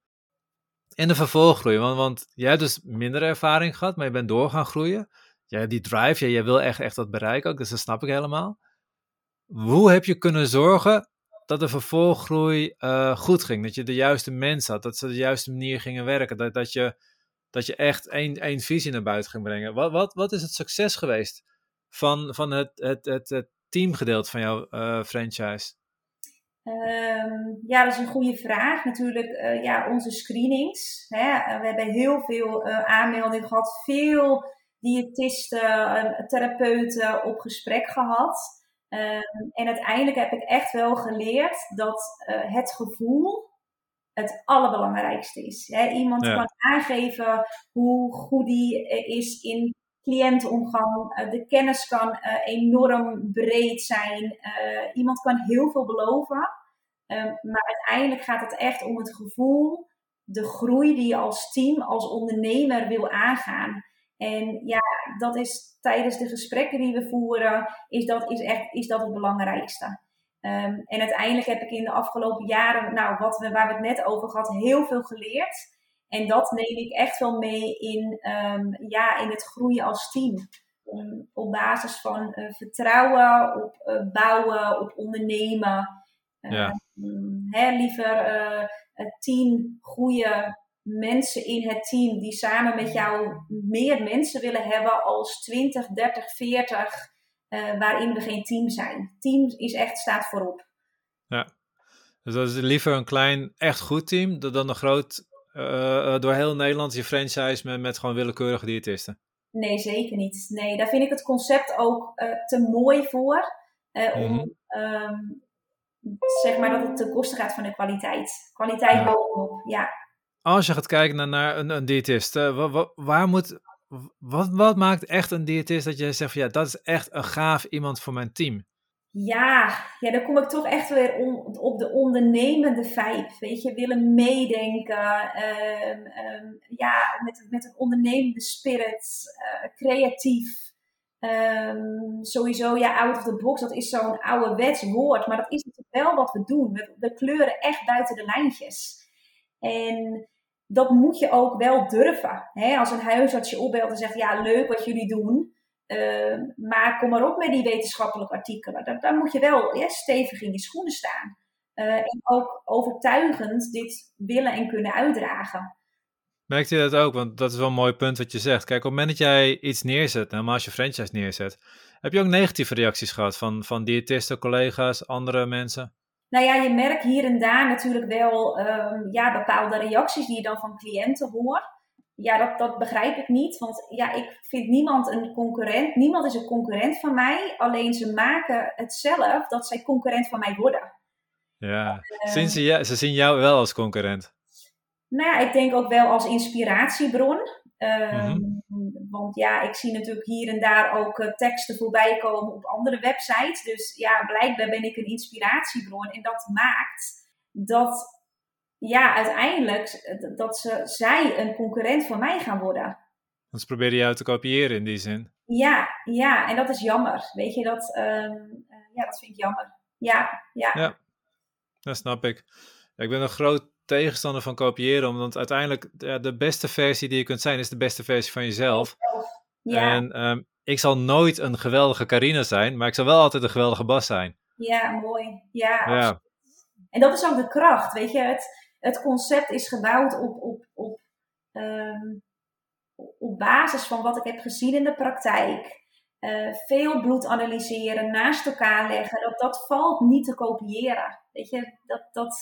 En de vervolggroei, want, want jij hebt dus minder ervaring gehad, maar je bent door gaan groeien. Jij die drive, jij, jij wil echt, echt dat bereiken ook, dus dat snap ik helemaal. Hoe heb je kunnen zorgen dat de vervolggroei uh, goed ging? Dat je de juiste mensen had, dat ze de juiste manier gingen werken, dat, dat, je, dat je echt één, één visie naar buiten ging brengen. Wat, wat, wat is het succes geweest van, van het, het, het, teamgedeelte van jouw uh, franchise?
Um, ja, dat is een goede vraag. Natuurlijk, uh, ja, onze screenings. Hè. we hebben heel veel aanmeldingen gehad, veel diëtisten, therapeuten op gesprek gehad. Ehm, en uiteindelijk heb ik echt wel geleerd dat uh, het gevoel het allerbelangrijkste is. Hè? Iemand kan aangeven hoe goed die eh, is in cliëntenomgang. Uh, de kennis kan enorm breed zijn. iemand kan heel veel beloven. Um, maar uiteindelijk gaat het echt om het gevoel, de groei die je als team, als ondernemer wil aangaan. En ja, dat is tijdens de gesprekken die we voeren, is dat, is echt, is dat het belangrijkste. Um, en uiteindelijk heb ik in de afgelopen jaren, nou, wat we, waar we het net over hadden, heel veel geleerd. En dat neem ik echt wel mee in, um, ja, in het groeien als team. Um, op basis van uh, vertrouwen, op uh, bouwen, op ondernemen. Ja. Hè, liever uh, tien goede mensen in het team die samen met jou meer mensen willen hebben als 20, 30, 40, waarin we geen team zijn. Team is echt, staat voorop.
Ja, dus dat is liever een klein, echt goed team dan een groot, uh, door heel Nederland je franchise met, met gewoon willekeurige diëtisten.
Nee, zeker niet. Nee, daar vind ik het concept ook uh, te mooi voor. Uh, om, mm -hmm. zeg maar dat het ten koste gaat van de kwaliteit. Kwaliteit ja. bovenop, ja.
Als je gaat kijken naar, naar een, een diëtist, uh, waar moet, wat, wat maakt echt een diëtist dat je zegt van ja, dat is echt een gaaf iemand voor mijn team?
Ja, ja, dan kom ik toch echt weer on, op de ondernemende vibe. Weet je, willen meedenken. Um, um, ja, met, met een ondernemende spirit. Uh, creatief. Um, sowieso, ja, out of the box, dat is zo'n ouderwets woord. Maar dat is natuurlijk wel wat we doen. We, we kleuren echt buiten de lijntjes. En dat moet je ook wel durven. Hè? Als een huisarts je opbelt en zegt, ja, leuk wat jullie doen. Uh, maar kom maar op met die wetenschappelijke artikelen. Daar moet je wel ja, stevig in je schoenen staan. Uh, en ook overtuigend dit willen en kunnen uitdragen.
Merkt je dat ook? Want dat is wel een mooi punt wat je zegt. Kijk, op het moment dat jij iets neerzet, helemaal als je franchise neerzet, heb je ook negatieve reacties gehad van, van diëtisten, collega's, andere mensen?
Nou ja, je merkt hier en daar natuurlijk wel um, ja, bepaalde reacties die je dan van cliënten hoort ja, dat, dat begrijp ik niet. Want ja, ik vind niemand een concurrent. Niemand is een concurrent van mij. Alleen ze maken het zelf dat zij concurrent van mij worden.
Ja, uh, ze, ze zien jou wel als concurrent.
Nou ja, ik denk ook wel als inspiratiebron. Uh, Want ja, ik zie natuurlijk hier en daar ook uh, teksten voorbij komen op andere websites. Dus ja, blijkbaar ben ik een inspiratiebron. En dat maakt dat ja, uiteindelijk eh, dat ze, zij een concurrent van mij gaan worden.
Want ze proberen jou te kopiëren in die zin.
Ja, ja, en dat is jammer. Weet je, dat, um, ja, dat vind ik jammer. Ja, ja.
Ja, dat snap ik. ik ben een groot tegenstander van kopiëren, omdat uiteindelijk ja, de beste versie die je kunt zijn, is de beste versie van jezelf. Ja. En um, ik zal nooit een geweldige Carina zijn, maar ik zal wel altijd een geweldige Bas zijn.
Ja, mooi. Ja, ja. En dat is ook de kracht, weet je. Het, het concept is gebouwd op, op, op, um, op basis van wat ik heb gezien in de praktijk. Uh, veel bloed analyseren, naast elkaar leggen, dat, dat valt niet te kopiëren. Weet je, dat, dat,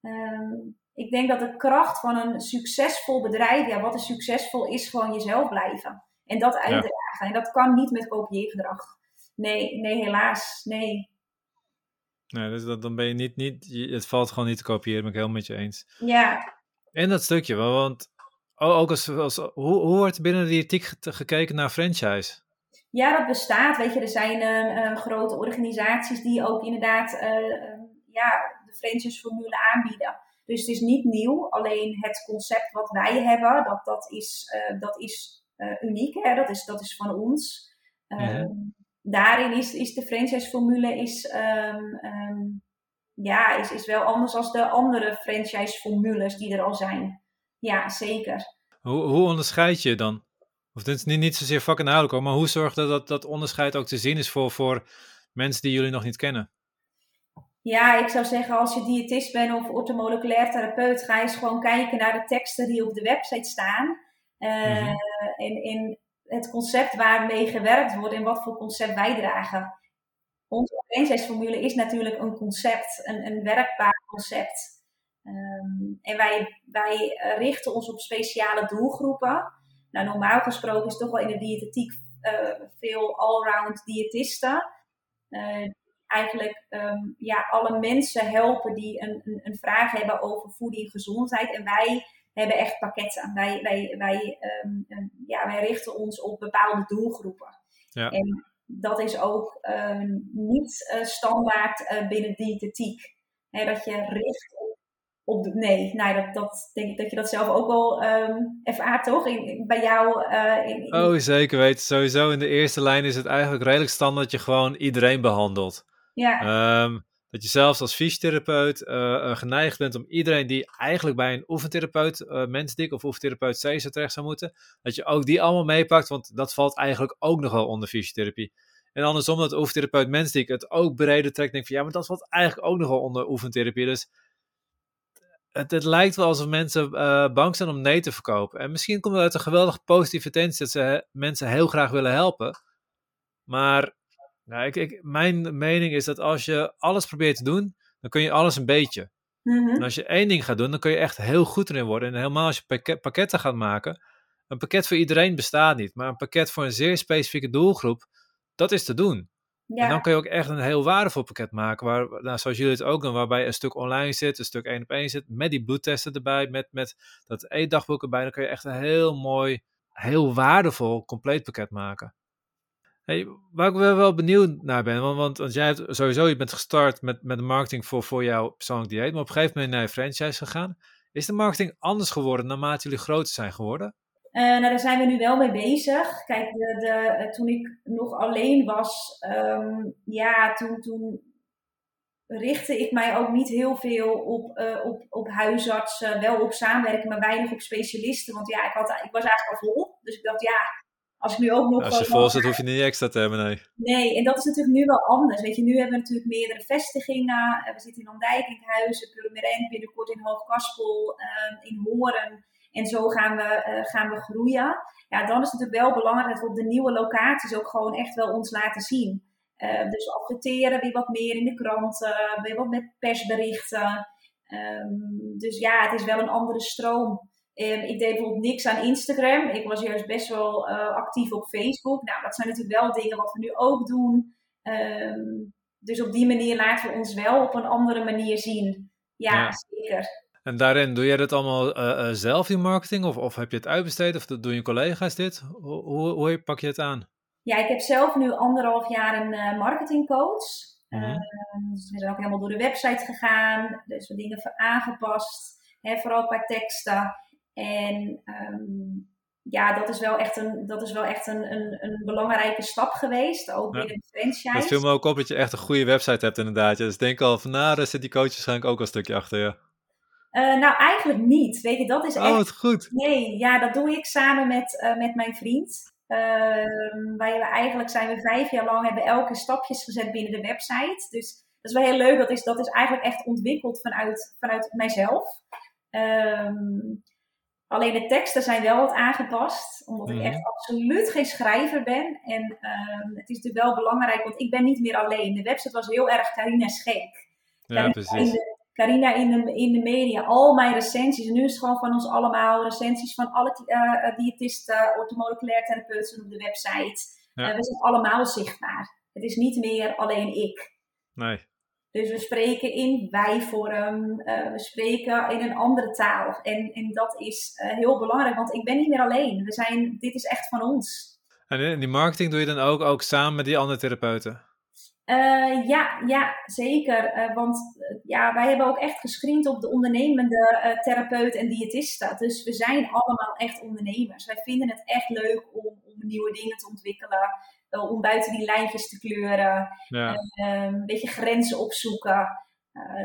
um, ik denk dat de kracht van een succesvol bedrijf, ja, wat is succesvol, is gewoon jezelf blijven. En dat uitdragen. Ja. En dat kan niet met kopieergedrag. Nee, nee, helaas. Nee.
Nee, dus dat, dan ben je niet, niet, het valt gewoon niet te kopiëren, ben ik helemaal met je eens.
Ja.
En dat stukje, want ook als, als hoe, hoe wordt binnen de ethiek gekeken naar franchise?
Ja, dat bestaat. Weet je, er zijn uh, grote organisaties die ook inderdaad uh, ja, de franchise-formule aanbieden. Dus het is niet nieuw, alleen het concept wat wij hebben, dat, dat is, uh, dat is uniek. Hè? Dat, is, dat is van ons. Mm daarin is, is de franchise-formule is, um, um, ja, is, is wel anders dan de andere franchise-formules die er al zijn. Ja, zeker.
Hoe, hoe onderscheid je dan? Of dit is niet, niet zozeer vakinhoudelijk, maar hoe zorgt dat, dat dat onderscheid ook te zien is voor, voor mensen die jullie nog niet kennen?
Ja, ik zou zeggen, als je diëtist bent of orthomoleculair therapeut, ga eens gewoon kijken naar de teksten die op de website staan. Uh, mm -hmm. en, en het concept waarmee gewerkt wordt en wat voor concept wij dragen. Onze franchise-formule is natuurlijk een concept, een, een werkbaar concept. Um, en wij, wij richten ons op speciale doelgroepen. Nou, normaal gesproken is toch wel in de diëtetiek uh, veel allround diëtisten. Uh, eigenlijk um, ja, alle mensen helpen die een, een, een vraag hebben over voeding en gezondheid. En wij hebben echt pakketten. Wij, wij, wij, um, ja, wij richten ons op bepaalde doelgroepen. Ja. En dat is ook um, niet uh, standaard uh, binnen diëtetiek. Dat je richt op, op de, nee, nou, dat, dat denk ik dat je dat zelf ook wel um, ervaart, toch? In, bij jou. Uh, in, in...
Oh, zeker weten. Sowieso in de eerste lijn is het eigenlijk redelijk standaard dat je gewoon iedereen behandelt. Ja. Um, dat je zelfs als fysiotherapeut uh, geneigd bent om iedereen die eigenlijk bij een oefentherapeut, uh, mensdik of oefentherapeut C terecht zou moeten, dat je ook die allemaal meepakt, want dat valt eigenlijk ook nog wel onder fysiotherapie. En andersom dat oefentherapeut mensdik het ook breder trekt, denk van ja, maar dat valt eigenlijk ook nog wel onder oefentherapie. Dus het, het lijkt wel alsof mensen bang zijn om nee te verkopen. En misschien komt het uit een geweldige positieve intentie dat ze mensen heel graag willen helpen. Maar nou, ik, ik, mijn mening is dat als je alles probeert te doen, dan kun je alles een beetje.
Mhm.
En als je één ding gaat doen, dan kun je echt heel goed erin worden. En helemaal als je pakket, pakketten gaat maken. Een pakket voor iedereen bestaat niet, maar een pakket voor een zeer specifieke doelgroep, dat is te doen.
Ja.
En dan kun je ook echt een heel waardevol pakket maken, waar, nou, zoals jullie het ook doen, waarbij een stuk online zit, een stuk één op één zit, met die bloedtesten erbij, met, met dat eetdagboek erbij. Dan kun je echt een heel mooi, heel waardevol compleet pakket maken. Waar ik wel, benieuwd naar ben, want, want, jij hebt sowieso, je bent gestart met, met de marketing voor, voor jouw persoonlijk dieet, maar op een gegeven moment naar je franchise gegaan. Is de marketing anders geworden naarmate jullie groter zijn geworden?
Uh, nou, daar zijn we nu wel mee bezig. Kijk, de, toen ik nog alleen was, um, ja, toen, toen richtte ik mij ook niet heel veel op, uh, op, op huisartsen, wel op samenwerken, maar weinig op specialisten. Want ja, ik, had, ik was eigenlijk al vol. Dus ik dacht, ja, als ik nu ook nog...
Als je vol zit, hoef je niet extra te hebben, nee.
Nee, en dat is natuurlijk nu wel anders. Weet je, nu hebben we natuurlijk meerdere vestigingen. We zitten in Ondijk, in Huizen, Purmerend, binnenkort in Hoogkaspel, in Horen... En zo gaan we, uh, gaan we groeien. Ja, dan is het natuurlijk wel belangrijk dat we op de nieuwe locaties ook gewoon echt wel ons laten zien. Uh, dus we adverteren weer wat meer in de kranten, weer wat met persberichten. Um, dus ja, het is wel een andere stroom. Um, ik deed bijvoorbeeld niks aan Instagram. Ik was juist best wel uh, actief op Facebook. Nou, dat zijn natuurlijk wel dingen wat we nu ook doen. Um, dus op die manier laten we ons wel op een andere manier zien. Ja, ja. zeker.
En daarin, doe jij dat allemaal uh, uh, zelf, die marketing? Of, of heb je het uitbesteed? Of doen je collega's dit? Hoe, hoe, hoe, pak je het aan?
Ja, ik heb zelf nu anderhalf jaar een marketingcoach.
Mhm.
-hmm. dus we zijn ook helemaal door de website gegaan. Dus we dingen aangepast. Hè, vooral qua teksten. En um, ja, dat is wel echt een, dat is wel echt een, een, een belangrijke stap geweest. Ook
Ja.
binnen de franchise.
Het viel me ook op dat je echt een goede website hebt inderdaad. Ja, Dus denk al van, nou, daar zit die coach waarschijnlijk ook al een stukje achter, ja.
Uh, nou, eigenlijk niet. Weet je, dat is
Oh,
echt...
wat goed.
Nee, ja, dat doe ik samen met, uh, met mijn vriend. Uh, wij hebben eigenlijk zijn we vijf jaar lang hebben elke stapjes gezet binnen de website. Dus dat is wel heel leuk. Dat is, dat is eigenlijk echt ontwikkeld vanuit, vanuit mijzelf. Um, alleen de teksten zijn wel wat aangepast. Omdat
Mhm.
ik echt absoluut geen schrijver ben. En um, het is natuurlijk wel belangrijk, want ik ben niet meer alleen. De website was heel erg Carina Schenk.
Ja,
Carina in
precies.
de, Carina in de, in de media, al mijn recensies. En nu is het gewoon van ons allemaal recensies van alle uh, diëtisten, orthomoleculair therapeuten op de website.
Ja.
Uh, we zijn allemaal zichtbaar. Het is niet meer alleen ik.
Nee.
Dus we spreken in wij-vorm, uh, we spreken in een andere taal. En, en dat is uh, heel belangrijk, want ik ben niet meer alleen. We zijn, dit is echt van ons.
En die marketing doe je dan ook, ook samen met die andere therapeuten?
Uh, ja, ja, zeker. Want ja, wij hebben ook echt gescreend op de ondernemende therapeut en diëtisten. Dus we zijn allemaal echt ondernemers. Wij vinden het echt leuk om, om nieuwe dingen te ontwikkelen. Om buiten die lijntjes te kleuren.
Ja.
een beetje grenzen opzoeken.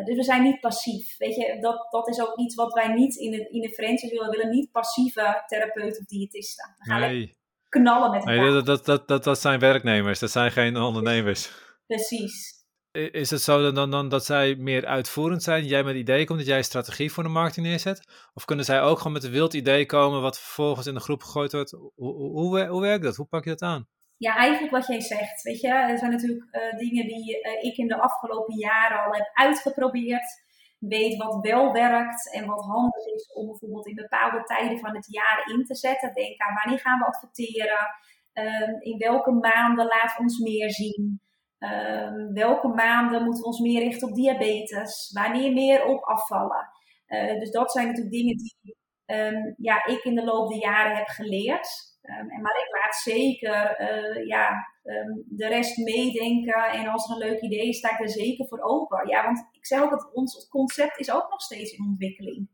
dus we zijn niet passief. Weet je, dat, dat is ook iets wat wij niet in de, in de franchise willen. We willen niet passieve therapeuten of diëtisten. We gaan
Nee.
knallen met elkaar.
Nee, dat, dat, dat, dat, dat zijn werknemers, dat zijn geen ondernemers.
Precies.
Is het zo dan, dan, dan dat zij meer uitvoerend zijn, jij met ideeën komt, dat jij een strategie voor de marketing neerzet? Of kunnen zij ook gewoon met een wild idee komen wat vervolgens in de groep gegooid wordt? Hoe, hoe, hoe, hoe werkt dat? Hoe pak je dat aan?
Ja, eigenlijk wat jij zegt. Weet je, er zijn natuurlijk uh, dingen die uh, ik in de afgelopen jaren al heb uitgeprobeerd. Weet wat wel werkt en wat handig is om bijvoorbeeld in bepaalde tijden van het jaar in te zetten. Denk aan wanneer gaan we adverteren? Um, in welke maanden laten we ons meer zien? Um, welke maanden moeten we ons meer richten op diabetes? Wanneer meer op afvallen? Uh, dus dat zijn natuurlijk dingen die um, ja, ik in de loop der jaren heb geleerd. Um, maar ik laat zeker uh, ja, um, de rest meedenken. En als er een leuk idee is, sta ik er zeker voor open. Ja, want ik zeg ook dat ons concept is ook nog steeds in ontwikkeling.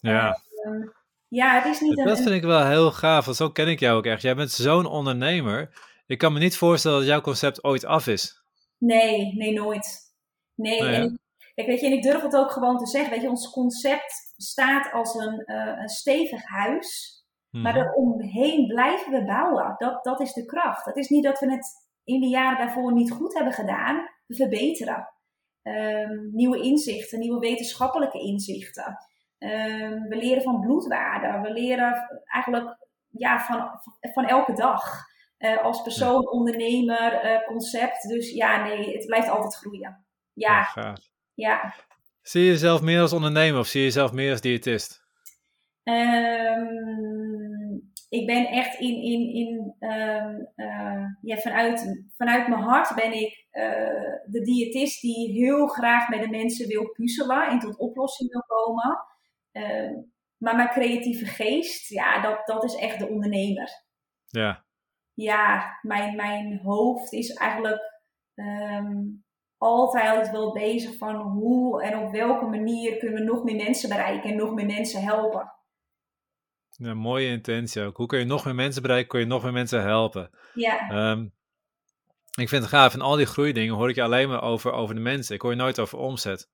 Ja.
Um, ja, het is niet
dat
een,
vind ik wel heel gaaf, want zo ken ik jou ook echt. Jij bent zo'n ondernemer. Ik kan me niet voorstellen dat jouw concept ooit af is.
Nee, nee, nooit. Nee,
Nou ja.
en ik, weet je, en ik durf het ook gewoon te zeggen. Weet je, ons concept staat als een, uh, een stevig huis. Maar
Mhm.
eromheen blijven we bouwen. Dat, dat is de kracht. Het is niet dat we het in de jaren daarvoor niet goed hebben gedaan. We verbeteren. Um, nieuwe inzichten, nieuwe wetenschappelijke inzichten. Ehm, we leren van bloedwaarden. We leren eigenlijk ja, van, van elke dag. Uh, als persoon, ondernemer, uh, concept. Dus ja, nee, het blijft altijd groeien. Ja.
Ja,
ja.
Zie je jezelf meer als ondernemer of zie je jezelf meer als diëtist?
Um, ik ben echt in, in, in um, uh, ja, vanuit, vanuit mijn hart ben ik uh, de diëtist die heel graag met de mensen wil puzzelen en tot oplossing wil komen. Uh, maar mijn creatieve geest, ja, dat, dat is echt de ondernemer.
Ja.
Ja, mijn, mijn hoofd is eigenlijk um, altijd wel bezig van hoe en op welke manier kunnen we nog meer mensen bereiken en nog meer mensen helpen.
Ja, mooie intentie ook. Hoe kun je nog meer mensen bereiken, kun je nog meer mensen helpen.
Ja.
Um, ik vind het gaaf, in al die groeidingen hoor ik je alleen maar over, over de mensen. Ik hoor je nooit over omzet.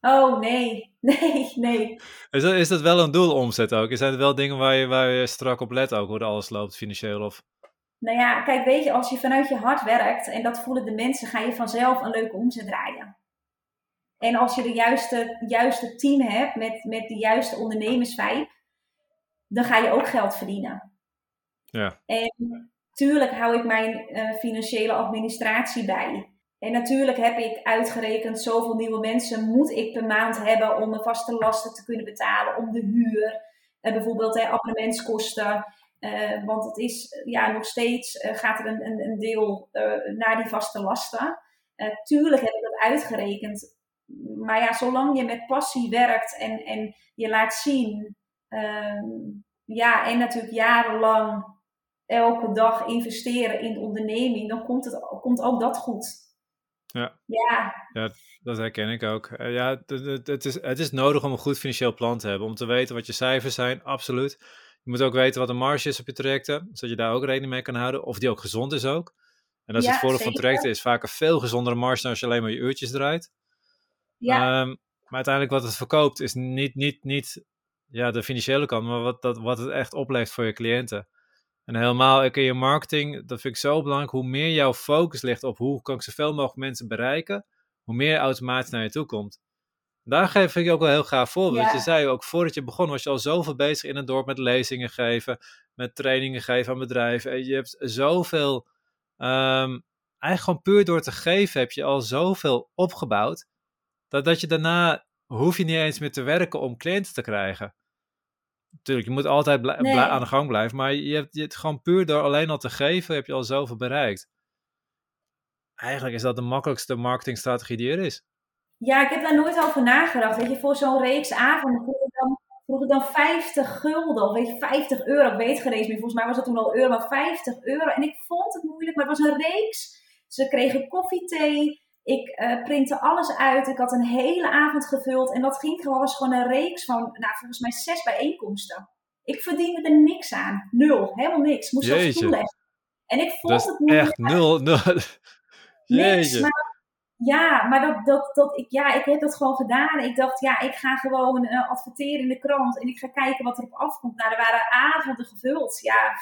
Oh, nee. Nee, nee.
Is dat, is dat wel een doel, omzet ook? Zijn het wel dingen waar je, waar je strak op let ook, hoe alles loopt financieel? Of?
Nou ja, kijk, weet je, als je vanuit je hart werkt en dat voelen de mensen, ga je vanzelf een leuke omzet draaien. En als je de juiste, juiste team hebt met, met de juiste ondernemersvibe, dan ga je ook geld verdienen.
Ja.
En tuurlijk hou ik mijn uh, financiële administratie bij. En natuurlijk heb ik uitgerekend zoveel nieuwe mensen moet ik per maand hebben om mijn vaste lasten te kunnen betalen, om de huur, uh, bijvoorbeeld hè, abonnementskosten. Uh, want het is ja, nog steeds gaat er een, een, een deel naar die vaste lasten. tuurlijk heb ik dat uitgerekend. Maar ja, zolang je met passie werkt en, en je laat zien Um, ja, en natuurlijk jarenlang elke dag investeren in de onderneming, dan komt, het, komt ook dat goed.
Ja.
ja.
Ja, dat herken ik ook. Uh, ja, het, het, is, het is nodig om een goed financieel plan te hebben. Om te weten wat je cijfers zijn, absoluut. Je moet ook weten wat de marge is op je trajecten, zodat je daar ook rekening mee kan houden. Of die ook gezond is ook. En dat is
Ja,
het voordeel van trajecten, is vaak een veel gezondere marge dan als je alleen maar je uurtjes draait.
Ja,
Ehm, maar uiteindelijk wat het verkoopt is niet, niet, niet ja, de financiële kant, maar wat, dat, wat het echt oplevert voor je cliënten. En helemaal in je marketing, dat vind ik zo belangrijk. Hoe meer jouw focus ligt op hoe kan ik zoveel mogelijk mensen bereiken, hoe meer je automatisch naar je toe komt. Daar geef ik je ook wel heel graag voorbeeld.
Ja.
je zei ook, voordat je begon was je al zoveel bezig in het dorp met lezingen geven, met trainingen geven aan bedrijven. En je hebt zoveel, ehm, eigenlijk gewoon puur door te geven heb je al zoveel opgebouwd, dat, dat je daarna hoef je niet eens meer te werken om cliënten te krijgen. Tuurlijk, je moet altijd
Nee.
aan de gang blijven, maar je hebt je hebt gewoon puur door alleen al te geven, heb je al zoveel bereikt. Eigenlijk is dat de makkelijkste marketingstrategie die er is.
ja, ik heb daar nooit over nagedacht. Weet je, voor zo'n reeks avonden vroeg ik dan, vroeg ik dan 50 gulden, of weet je, 50 euro. Ik weet geen eens meer, volgens mij was dat toen al euro, maar 50 euro. En ik vond het moeilijk, maar het was een reeks. Ze kregen koffie, thee. Ik eh printte alles uit. Ik had een hele avond gevuld. En dat ging gewoon, was gewoon een reeks van, nou, volgens mij zes bijeenkomsten. Ik verdiende er niks aan. Nul. Helemaal niks. Moest zelfs
Jeetje.
toeleggen. En ik vond
Dat
het moeilijk.
echt nul, nul.
Niks, maar, ja, maar dat, dat, dat, ik, ja, ik heb dat gewoon gedaan. Ik dacht, ja, ik ga gewoon eh, adverteren in de krant en ik ga kijken wat er op afkomt. Nou, er waren avonden gevuld, ja,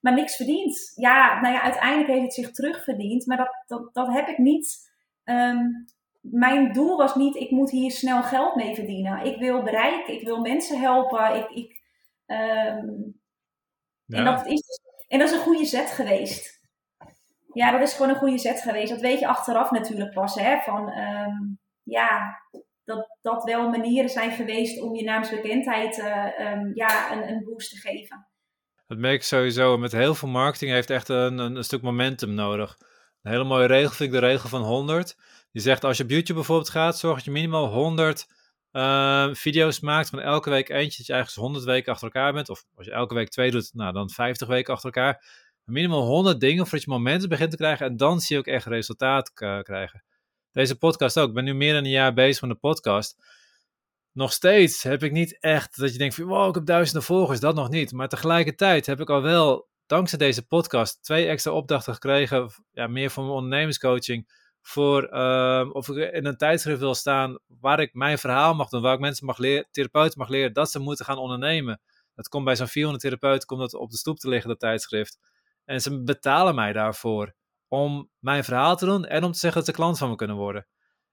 maar niks verdiend. Ja, nou ja, uiteindelijk heeft het zich terugverdiend, maar dat, dat, dat heb ik niet. Ehm, mijn doel was niet, ik moet hier snel geld mee verdienen. Ik wil bereiken, ik wil mensen helpen. Ik, ik, ehm,
Ja.
en, dat is, en dat is een goede zet geweest. Ja, dat is gewoon een goede zet geweest. Dat weet je achteraf natuurlijk pas. Hè? Van, ehm, ja, dat, dat wel manieren zijn geweest om je naamsbekendheid eh, ja, een, een boost te geven.
Dat merk ik sowieso. Met heel veel marketing heeft echt een, een, een stuk momentum nodig. Een hele mooie regel vind ik de regel van 100. Die zegt als je op YouTube bijvoorbeeld gaat, zorg dat je minimaal 100 eh, video's maakt. Van elke week eentje, dat je eigenlijk 100 weken achter elkaar bent. Of als je elke week twee doet, nou dan 50 weken achter elkaar. Minimaal 100 dingen voordat je momentum begint te krijgen. En dan zie je ook echt resultaat k- krijgen. Deze podcast ook. Ik ben nu meer dan een jaar bezig met de podcast. Nog steeds heb ik niet echt dat je denkt van wow, ik heb duizenden volgers. Dat nog niet. Maar tegelijkertijd heb ik al wel, dankzij deze podcast, twee extra opdrachten gekregen. Ja, meer voor mijn ondernemerscoaching. Voor ehm, of ik in een tijdschrift wil staan waar ik mijn verhaal mag doen. Waar ik mensen mag leren, therapeuten mag leren dat ze moeten gaan ondernemen. Dat komt bij zo'n 400 therapeuten komt dat op de stoep te liggen, dat tijdschrift. En ze betalen mij daarvoor om mijn verhaal te doen en om te zeggen dat ze klant van me kunnen worden.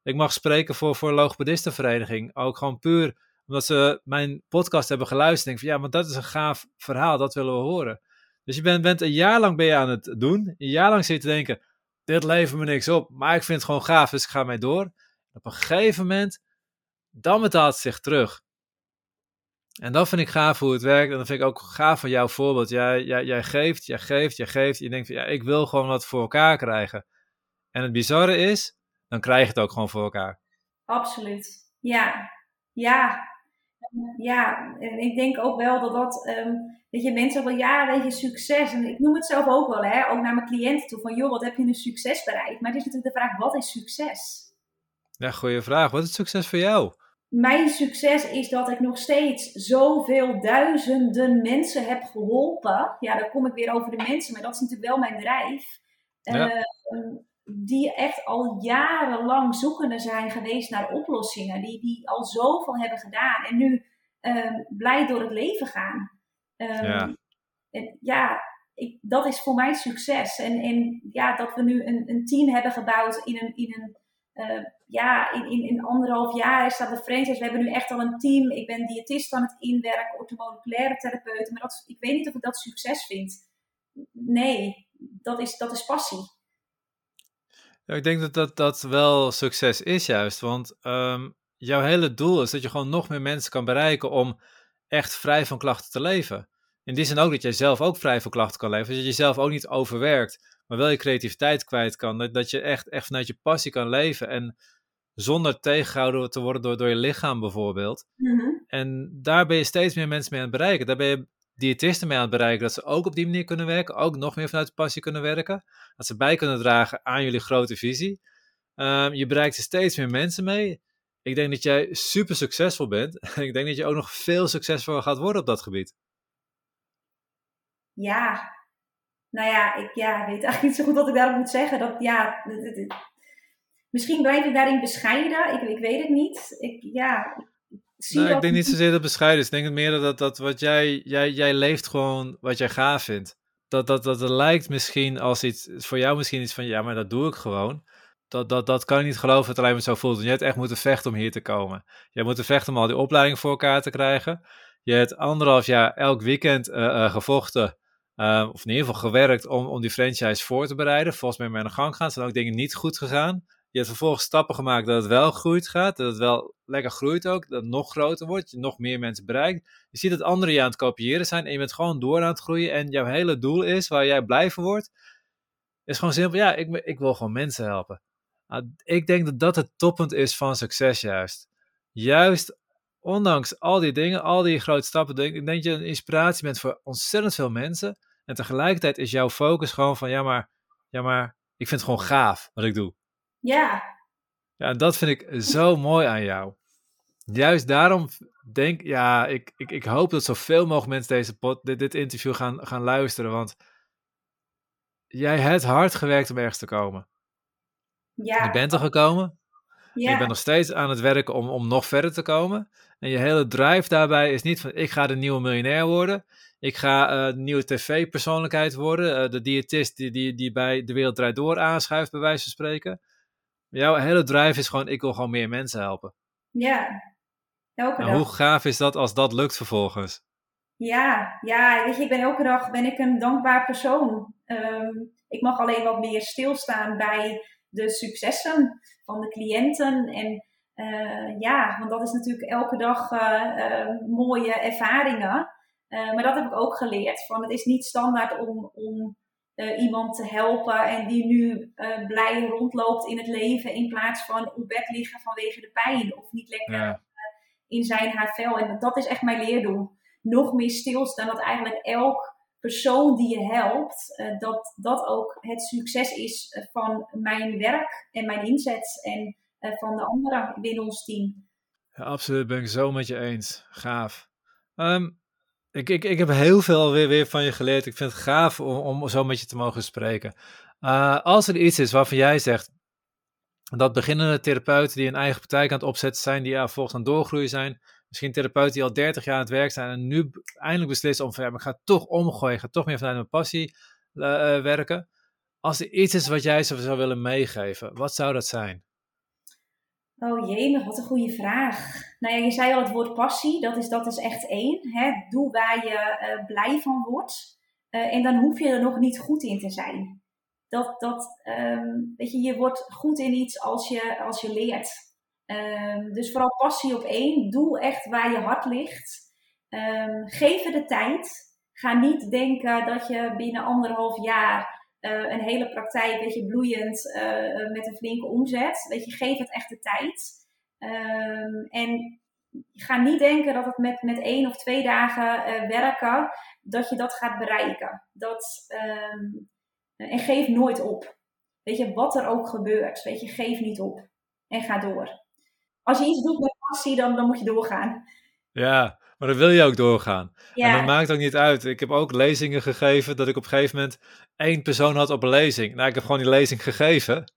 Ik mag spreken voor, voor logopedistenvereniging. Ook gewoon puur Omdat ze mijn podcast hebben geluisterd. En denken van ja, maar dat is een gaaf verhaal. Dat willen we horen. Dus je bent, bent een jaar lang ben je aan het doen. Een jaar lang zit je te denken, dit levert me niks op. Maar ik vind het gewoon gaaf, dus ik ga mee door. Op een gegeven moment, dan betaalt het zich terug. En dat vind ik gaaf hoe het werkt. En dat vind ik ook gaaf van jouw voorbeeld. Jij, jij, jij geeft, jij geeft, jij geeft. Je denkt van ja, ik wil gewoon wat voor elkaar krijgen. En het bizarre is, dan krijg je het ook gewoon voor elkaar.
Absoluut. Ja, ja. Ja, en ik denk ook wel dat dat, um, weet je, mensen wel, ja, weet je, succes. En ik noem het zelf ook wel, hè, ook naar mijn cliënten toe, van joh, wat heb je een succes bereikt? Maar het is natuurlijk de vraag, wat is succes?
Ja, goede vraag. Wat is succes voor jou?
Mijn succes is dat ik nog steeds zoveel duizenden mensen heb geholpen. Ja, dan kom ik weer over de mensen, maar dat is natuurlijk wel mijn drijf. Ja. Uh, die echt al jarenlang zoekende zijn geweest naar oplossingen. Die, die al zoveel hebben gedaan en nu um, blij door het leven gaan. Um, ja, en ja ik, dat is voor mij succes. En, en ja, dat we nu een, een team hebben gebouwd in een, in een uh, ja, in, in, in anderhalf jaar staat de franchise. We hebben nu echt al een team. Ik ben diëtist aan het inwerken, orthomoleculaire therapeut. Maar dat, ik weet niet of ik dat succes vind. Nee, dat is, dat is passie.
Ja, ik denk dat, dat dat wel succes is juist. Want um, jouw hele doel is dat je gewoon nog meer mensen kan bereiken om echt vrij van klachten te leven. In die zin ook dat jij zelf ook vrij van klachten kan leven. Dus dat je jezelf ook niet overwerkt maar wel je creativiteit kwijt kan. Dat, dat je echt, echt vanuit je passie kan leven en zonder tegengehouden te worden door, door je lichaam bijvoorbeeld.
Mhm.
En daar ben je steeds meer mensen mee aan het bereiken. Daar ben je diëtisten mee aan het bereiken, dat ze ook op die manier kunnen werken, ook nog meer vanuit de passie kunnen werken. Dat ze bij kunnen dragen aan jullie grote visie. Um, je bereikt er steeds meer mensen mee. Ik denk dat jij super succesvol bent. ik denk dat je ook nog veel succesvoller gaat worden op dat gebied.
Ja, nou ja, ik ja, weet eigenlijk niet zo goed wat ik daarop moet zeggen. Dat, ja, misschien blijf ik daarin bescheiden. Ik, ik weet het niet. Ik, ja,
zie nou, ik denk niet zozeer dat bescheiden is. Ik denk het meer dat, dat wat jij, jij, jij leeft gewoon wat jij gaaf vindt. Dat, dat, dat, dat lijkt misschien als iets, voor jou misschien iets van, ja, maar dat doe ik gewoon. Dat, dat, dat kan je niet geloven dat het alleen maar zo voelt. Je hebt echt moeten vechten om hier te komen. Je hebt moeten vechten om al die opleidingen voor elkaar te krijgen. Je hebt anderhalf jaar elk weekend uh, uh, gevochten Ehm, of in ieder geval gewerkt om, om die franchise voor te bereiden. Volgens mij met een gang gaan. Zijn ook dingen niet goed gegaan. Je hebt vervolgens stappen gemaakt dat het wel groeit gaat. Dat het wel lekker groeit ook. Dat het nog groter wordt. Je nog meer mensen bereikt. Je ziet dat anderen je aan het kopiëren zijn. En je bent gewoon door aan het groeien. En jouw hele doel is, waar jij blij van wordt. Is gewoon simpel. Ja, ik, ik wil gewoon mensen helpen. Nou, ik denk dat dat het toppunt is van succes juist. Juist ondanks al die dingen, al die grote stappen, denk, ik denk je een inspiratie bent voor ontzettend veel mensen. En tegelijkertijd is jouw focus gewoon van, ja maar, ja maar, ik vind het gewoon gaaf wat ik doe.
Ja.
Ja, dat vind ik zo mooi aan jou. Juist daarom denk ja, ik, ik, ik hoop dat zoveel mogelijk mensen deze pot, dit, dit interview gaan, gaan luisteren, want jij hebt hard gewerkt om ergens te komen.
Ja.
Je bent er gekomen. Ja. Je bent nog steeds aan het werken om, om nog verder te komen. En je hele drive daarbij is niet van ik ga de nieuwe miljonair worden. Ik ga uh, de nieuwe tv-persoonlijkheid worden. Uh, de diëtist die, die, die bij De Wereld Draait Door aanschuift, bij wijze van spreken. Jouw hele drive is gewoon ik wil gewoon meer mensen helpen.
Ja, elke
dag. Hoe gaaf is dat als dat lukt vervolgens?
Ja, ja, weet je, ik ben elke dag ben ik een dankbaar persoon. Um, ik mag alleen wat meer stilstaan bij de successen van de cliënten. En uh, ja, want dat is natuurlijk elke dag uh, mooie ervaringen. maar dat heb ik ook geleerd. Van het is niet standaard om, om iemand te helpen en die nu blij rondloopt in het leven in plaats van op bed liggen vanwege de pijn of niet lekker in zijn haar vel. En dat is echt mijn leerdoel. Nog meer stilstaan dat eigenlijk elk persoon die je helpt, dat dat ook het succes is van mijn werk en mijn inzet. En eh, van de anderen binnen ons team.
Ja, absoluut, ben ik zo met je eens. Gaaf. Ehm, ik, ik, ik heb heel veel weer, weer van je geleerd. Ik vind het gaaf om, om zo met je te mogen spreken. Uh, als er iets is waarvan jij zegt dat beginnende therapeuten die een eigen praktijk aan het opzetten zijn, die ja, volgens aan doorgroeien zijn, misschien therapeuten die al 30 jaar aan het werk zijn en nu eindelijk beslissen om van ja, maar ik ga toch omgooien, ik ga toch meer vanuit mijn passie uh, werken. Als er iets is wat jij zou willen meegeven, wat zou dat zijn?
Oh jee, wat een goede vraag. Nou ja, je zei al het woord passie, dat is, dat is echt één. Hè? Doe waar je uh, blij van wordt. Uh, en dan hoef je er nog niet goed in te zijn. Dat, dat, um, weet je, je wordt goed in iets als je, als je leert. Um, dus vooral passie op één. Doe echt waar je hart ligt. Um, geef er de tijd. Ga niet denken dat je binnen anderhalf jaar uh, een hele praktijk, weet je, bloeiend uh, met een flinke omzet. Weet je, geef het echt de tijd. Um, en ga niet denken dat het met, met één of twee dagen werken, dat je dat gaat bereiken. Dat, um, en geef nooit op. Weet je, wat er ook gebeurt, weet je, geef niet op. En ga door. Als je iets doet met passie, dan, dan moet je doorgaan.
Ja, maar dan wil je ook doorgaan. Ja. En dat maakt ook niet uit. Ik heb ook lezingen gegeven dat ik op een gegeven moment één persoon had op een lezing. Nou, ik heb gewoon die lezing gegeven.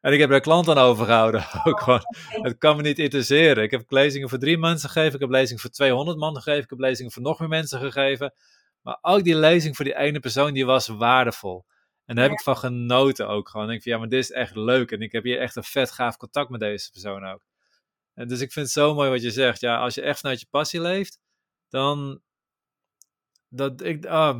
En ik heb er klant aan overgehouden. Ook gewoon. Het kan me niet interesseren. Ik heb lezingen voor drie mensen gegeven. Ik heb lezingen voor 200 man gegeven. Ik heb lezingen voor nog meer mensen gegeven. Maar ook die lezing voor die ene persoon, die was waardevol. En daar heb ik van genoten ook gewoon. Ik denk van, ja, maar dit is echt leuk. En ik heb hier echt een vet gaaf contact met deze persoon ook. En dus ik vind het zo mooi wat je zegt. Ja, als je echt vanuit je passie leeft, dan. Dat ik. Uh,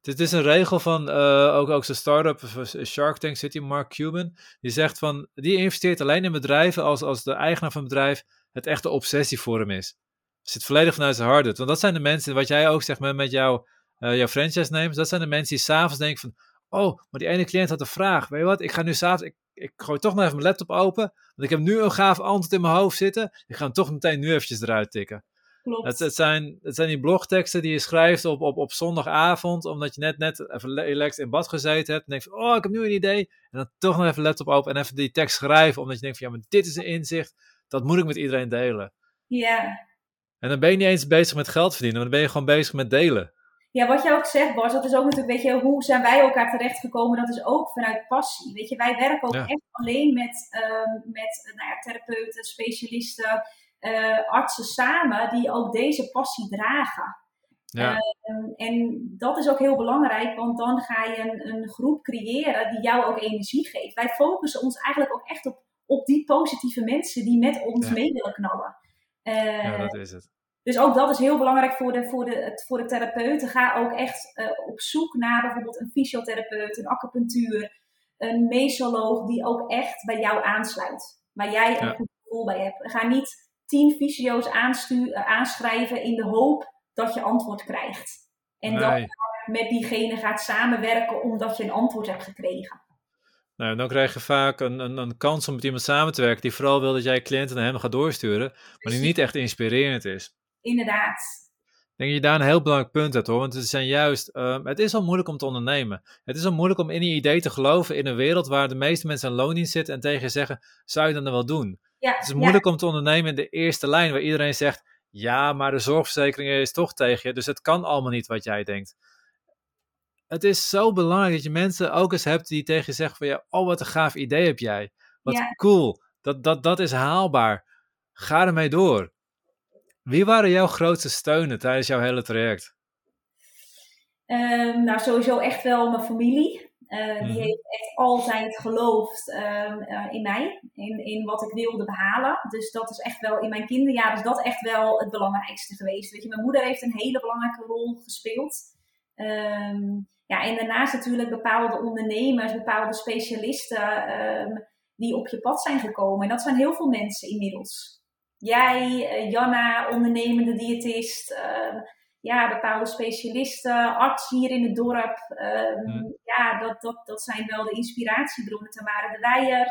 het is een regel van uh, ook, ook zo'n start-up, Shark Tank City, Mark Cuban. Die zegt van, die investeert alleen in bedrijven als, als de eigenaar van het bedrijf het echte obsessie voor hem is. Zit volledig vanuit zijn hart. Want dat zijn de mensen, wat jij ook zegt met, met uh, jouw franchise neemt, dat zijn de mensen die s'avonds denken van, oh, maar die ene cliënt had een vraag. Weet je wat, ik ga nu s'avonds, ik, ik gooi toch nog even mijn laptop open, want ik heb nu een gaaf antwoord in mijn hoofd zitten. Ik ga hem toch meteen nu eventjes eruit tikken. Klopt. Het, het, zijn, het zijn die blogteksten die je schrijft op, op, op zondagavond, omdat je net, net even relaxed in bad gezeten hebt. En denkt van, oh, ik heb nu een idee. En dan toch nog even laptop open en even die tekst schrijven, omdat je denkt van, ja, maar dit is een inzicht. Dat moet ik met iedereen delen.
Ja.
En dan ben je niet eens bezig met geld verdienen, maar dan ben je gewoon bezig met delen.
Ja, wat jij ook zegt, Bas, dat is ook natuurlijk, weet je, hoe zijn wij elkaar terechtgekomen? Dat is ook vanuit passie. Weet je, wij werken ook echt alleen met, uh, met nou ja, therapeuten, specialisten, uh, artsen samen die ook deze passie dragen. Ja. Uh, en dat is ook heel belangrijk, want dan ga je een, een, groep creëren die jou ook energie geeft. Wij focussen ons eigenlijk ook echt op, op die positieve mensen die met ons mee willen knallen.
Uh, ja, dat is het.
Dus ook dat is heel belangrijk voor de, voor de, voor de therapeuten. Ga ook echt uh, op zoek naar bijvoorbeeld een fysiotherapeut, een acupunctuur, een mesoloog die ook echt bij jou aansluit. Waar jij een goed gevoel bij hebt. Ga niet tien fysio's uh, aanschrijven in de hoop dat je antwoord krijgt. En dat je met diegene gaat samenwerken omdat je een antwoord hebt gekregen.
Nou, dan krijg je vaak een, een, een, kans om met iemand samen te werken die vooral wil dat jij cliënten naar hem gaat doorsturen, maar die niet echt inspirerend is.
Inderdaad.
Ik denk dat je daar een heel belangrijk punt hebt hoor. Want het, zijn juist, uh, het is al moeilijk om te ondernemen. Het is al moeilijk om in een idee te geloven in een wereld waar de meeste mensen aan loondienst zitten en tegen je zeggen: zou je dat dan wel doen? Ja, het is moeilijk om te ondernemen in de eerste lijn, waar iedereen zegt: ja, maar de zorgverzekering is toch tegen je, dus het kan allemaal niet wat jij denkt. Het is zo belangrijk dat je mensen ook eens hebt die tegen je zeggen: van ja, oh, wat een gaaf idee heb jij. Wat cool, dat, dat, dat is haalbaar. Ga ermee door. Wie waren jouw grootste steunen tijdens jouw hele traject?
Um, nou, sowieso echt wel mijn familie. Uh, Die mhm. heeft echt altijd geloofd um, uh, in mij, in, in wat ik wilde behalen. Dus dat is echt wel, in mijn kinderjaren is dat echt wel het belangrijkste geweest. Weet je, mijn moeder heeft een hele belangrijke rol gespeeld. Um, ja, en daarnaast natuurlijk bepaalde ondernemers, bepaalde specialisten die op je pad zijn gekomen. En dat zijn heel veel mensen inmiddels jij, uh, Janna, ondernemende diëtist, ja, bepaalde specialisten, arts hier in het dorp. Uh, Ja, dat, dat, dat zijn wel de inspiratiebronnen. Tamara de Weijer,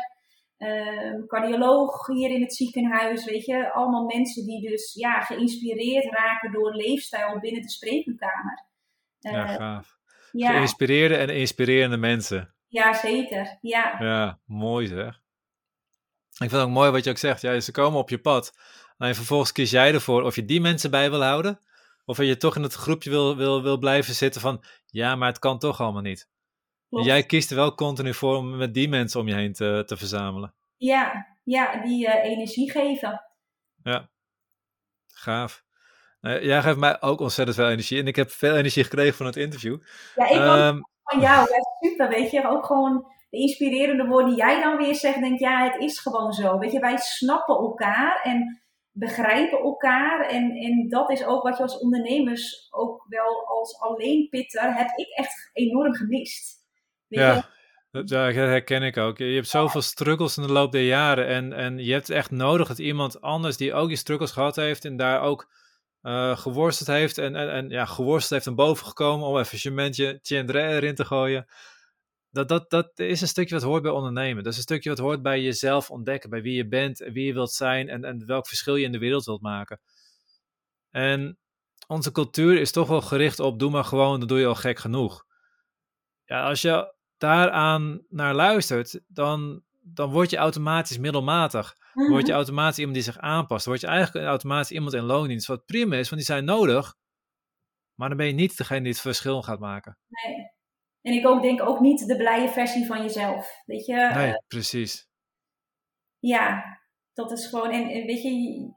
ehm, cardioloog hier in het ziekenhuis, weet je. Allemaal mensen die dus ja, geïnspireerd raken door leefstijl binnen de spreekuurkamer.
ja, gaaf. Ja. Geïnspireerde en inspirerende mensen.
Ja, zeker. Ja,
ja mooi zeg. Ik vind het ook mooi wat je ook zegt. Ja, ze komen op je pad. En vervolgens kies jij ervoor of je die mensen bij wil houden. Of je toch in het groepje wil, wil, wil blijven zitten van... Ja, maar het kan toch allemaal niet. jij kiest er wel continu voor om met die mensen om je heen te, te verzamelen.
Ja, ja die uh, energie geven.
Ja, gaaf. Nou, jij geeft mij ook ontzettend veel energie. En ik heb veel energie gekregen van het interview.
Ja, ik um, van jou. Ja, super, weet je. Ook gewoon de inspirerende woorden die jij dan weer zegt, denk ja, het is gewoon zo. Weet je, wij snappen elkaar en begrijpen elkaar. En, en dat is ook wat je als ondernemers ook wel als alleenpitter heb ik echt enorm gemist.
Weet ja. Je? Dat, herken ik ook. Je hebt zoveel struggles in de loop der jaren. En, en je hebt echt nodig dat iemand anders die ook die struggles gehad heeft. En daar ook uh, geworsteld heeft. En, en, en ja, geworsteld heeft en boven gekomen. Om even Chementje Tjendre erin te gooien. Dat, dat, dat is een stukje wat hoort bij ondernemen. Dat is een stukje wat hoort bij jezelf ontdekken. Bij wie je bent en wie je wilt zijn. En, en welk verschil je in de wereld wilt maken. En onze cultuur is toch wel gericht op doe maar gewoon, dan doe je al gek genoeg. Ja, als je daaraan naar luistert, dan, dan word je automatisch middelmatig. Dan word je mhm. automatisch iemand die zich aanpast. Dan word je eigenlijk automatisch iemand in loondienst. Wat prima is, want die zijn nodig. Maar dan ben je niet degene die het verschil gaat maken.
Nee. En ik ook denk ook niet de blije versie van jezelf. Weet je?
Nee, uh, precies.
Ja, dat is gewoon. En, weet je,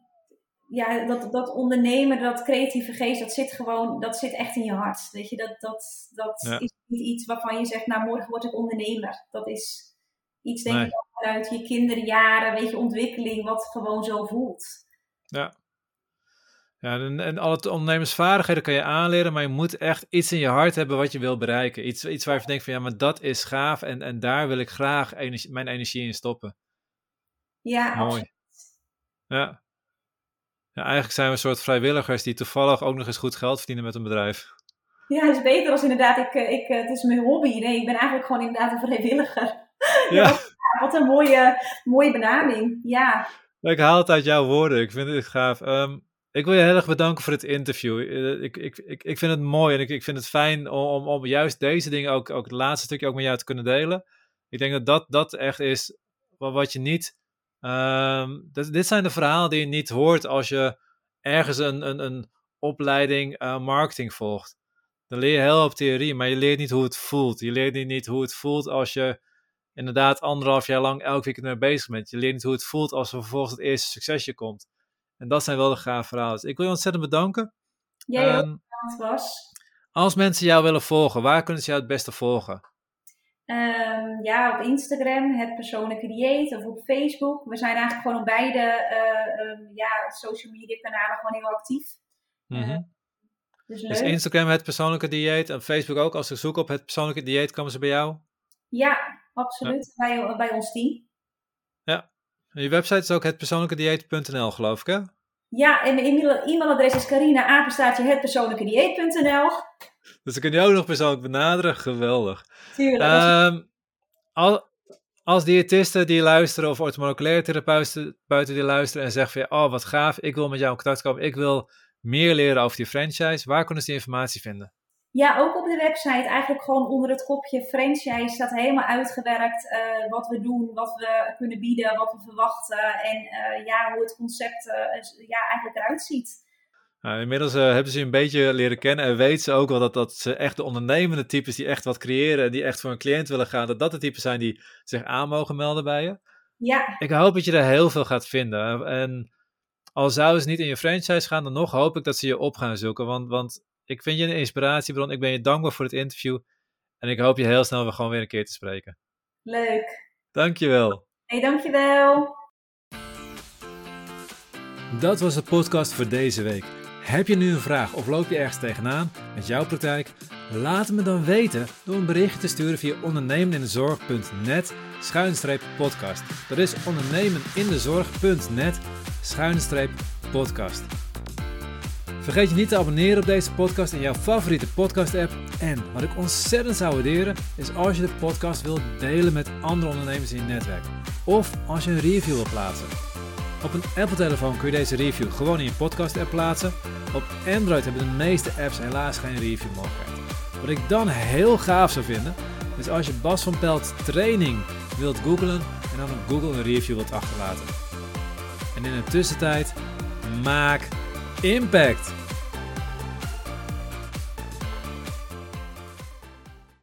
ja, dat, dat ondernemen, dat creatieve geest, dat zit gewoon, dat zit echt in je hart. Weet je, dat, dat, dat is niet iets waarvan je zegt, nou morgen word ik ondernemer. Dat is iets, denk nee. ik, vanuit je kinderjaren, weet je, ontwikkeling, wat gewoon zo voelt.
Ja. Ja, en, en alle ondernemersvaardigheden kan je aanleren, maar je moet echt iets in je hart hebben wat je wil bereiken. Iets, iets waar je denkt van, ja, maar dat is gaaf en, en daar wil ik graag energie, mijn energie in stoppen.
Ja, Mooi. Absoluut.
Ja. Ja, eigenlijk zijn we een soort vrijwilligers die toevallig ook nog eens goed geld verdienen met een bedrijf.
Ja, het is beter als inderdaad, ik, eh, ik, eh, het is mijn hobby. Nee, ik ben eigenlijk gewoon inderdaad een vrijwilliger. Ja. wat een mooie, mooie benaming, ja.
Ik haal het uit jouw woorden, ik vind het gaaf. Um, ik wil je heel erg bedanken voor het interview. Eh, ik, ik, ik, ik vind het mooi en ik, ik vind het fijn om, om juist deze dingen ook, ook het laatste stukje ook met jou te kunnen delen. Ik denk dat dat, dat echt is wat je niet Um, dit, zijn de verhalen die je niet hoort als je ergens een, een, een opleiding uh, marketing volgt. Dan leer je heel op theorie, maar je leert niet hoe het voelt. Je leert niet hoe het voelt als je inderdaad anderhalf jaar lang elk weekend mee bezig bent. Je leert niet hoe het voelt als er vervolgens het eerste succesje komt. En dat zijn wel de gaaf verhalen. Dus ik wil je ontzettend bedanken.
Jij ook, was.
Als mensen jou willen volgen, waar kunnen ze jou het beste volgen?
Um, ja, op Instagram, het persoonlijke dieet, of op Facebook. We zijn eigenlijk gewoon op beide uh, um, ja, social media kanalen gewoon heel actief.
Mm -hmm. dus, dus, Instagram het persoonlijke dieet en Facebook ook. Als ze zoeken op het persoonlijke dieet, komen ze bij jou?
Ja, absoluut. Ja. Bij, bij ons team.
Ja. Je website is ook hetpersoonlijkedieet.nl geloof ik hè?
Ja, en mijn e-mailadres is carina apenstaartje hetpersoonlijkedieet.nl.
Dus dan kun je ook nog persoonlijk benaderen. Geweldig.
Tuurlijk.
Um, al, als diëtisten die luisteren of orthomoleculaire therapeuten die luisteren en zeggen van oh wat gaaf, ik wil met jou in contact komen, ik wil meer leren over die franchise, waar kunnen ze die informatie vinden?
Ja, ook op de website. Eigenlijk gewoon onder het kopje franchise staat helemaal uitgewerkt uh, wat we doen, wat we kunnen bieden, wat we verwachten en uh, ja, hoe het concept uh, ja, eigenlijk eruit ziet.
Nou, inmiddels hebben ze je een beetje leren kennen en weten ze ook wel dat, dat ze echt de ondernemende types die echt wat creëren en die echt voor een cliënt willen gaan, dat dat de types zijn die zich aan mogen melden bij je.
Ja.
Ik hoop dat je er heel veel gaat vinden. En al zouden ze niet in je franchise gaan, dan nog hoop ik dat ze je op gaan zoeken. Want, want ik vind je een inspiratiebron. Ik ben je dankbaar voor het interview. En ik hoop je heel snel weer gewoon weer een keer te spreken.
Leuk.
Dankjewel.
Hey, dankjewel.
Dat was de podcast voor deze week. Heb je nu een vraag of loop je ergens tegenaan met jouw praktijk? Laat me dan weten door een berichtje te sturen via ondernemenindezorg.net schuinstreep podcast. Dat is ondernemenindezorg.net schuinstreep podcast. Vergeet je niet te abonneren op deze podcast in jouw favoriete podcast app. En wat ik ontzettend zou waarderen is als je de podcast wilt delen met andere ondernemers in je netwerk. Of als je een review wilt plaatsen. Op een Apple-telefoon kun je deze review gewoon in je podcast-app plaatsen. Op Android hebben de meeste apps helaas geen review mogelijkheid. Wat ik dan heel gaaf zou vinden, is als je Bas van Pelt training wilt googlen en dan op Google een review wilt achterlaten. En in de tussentijd, maak impact!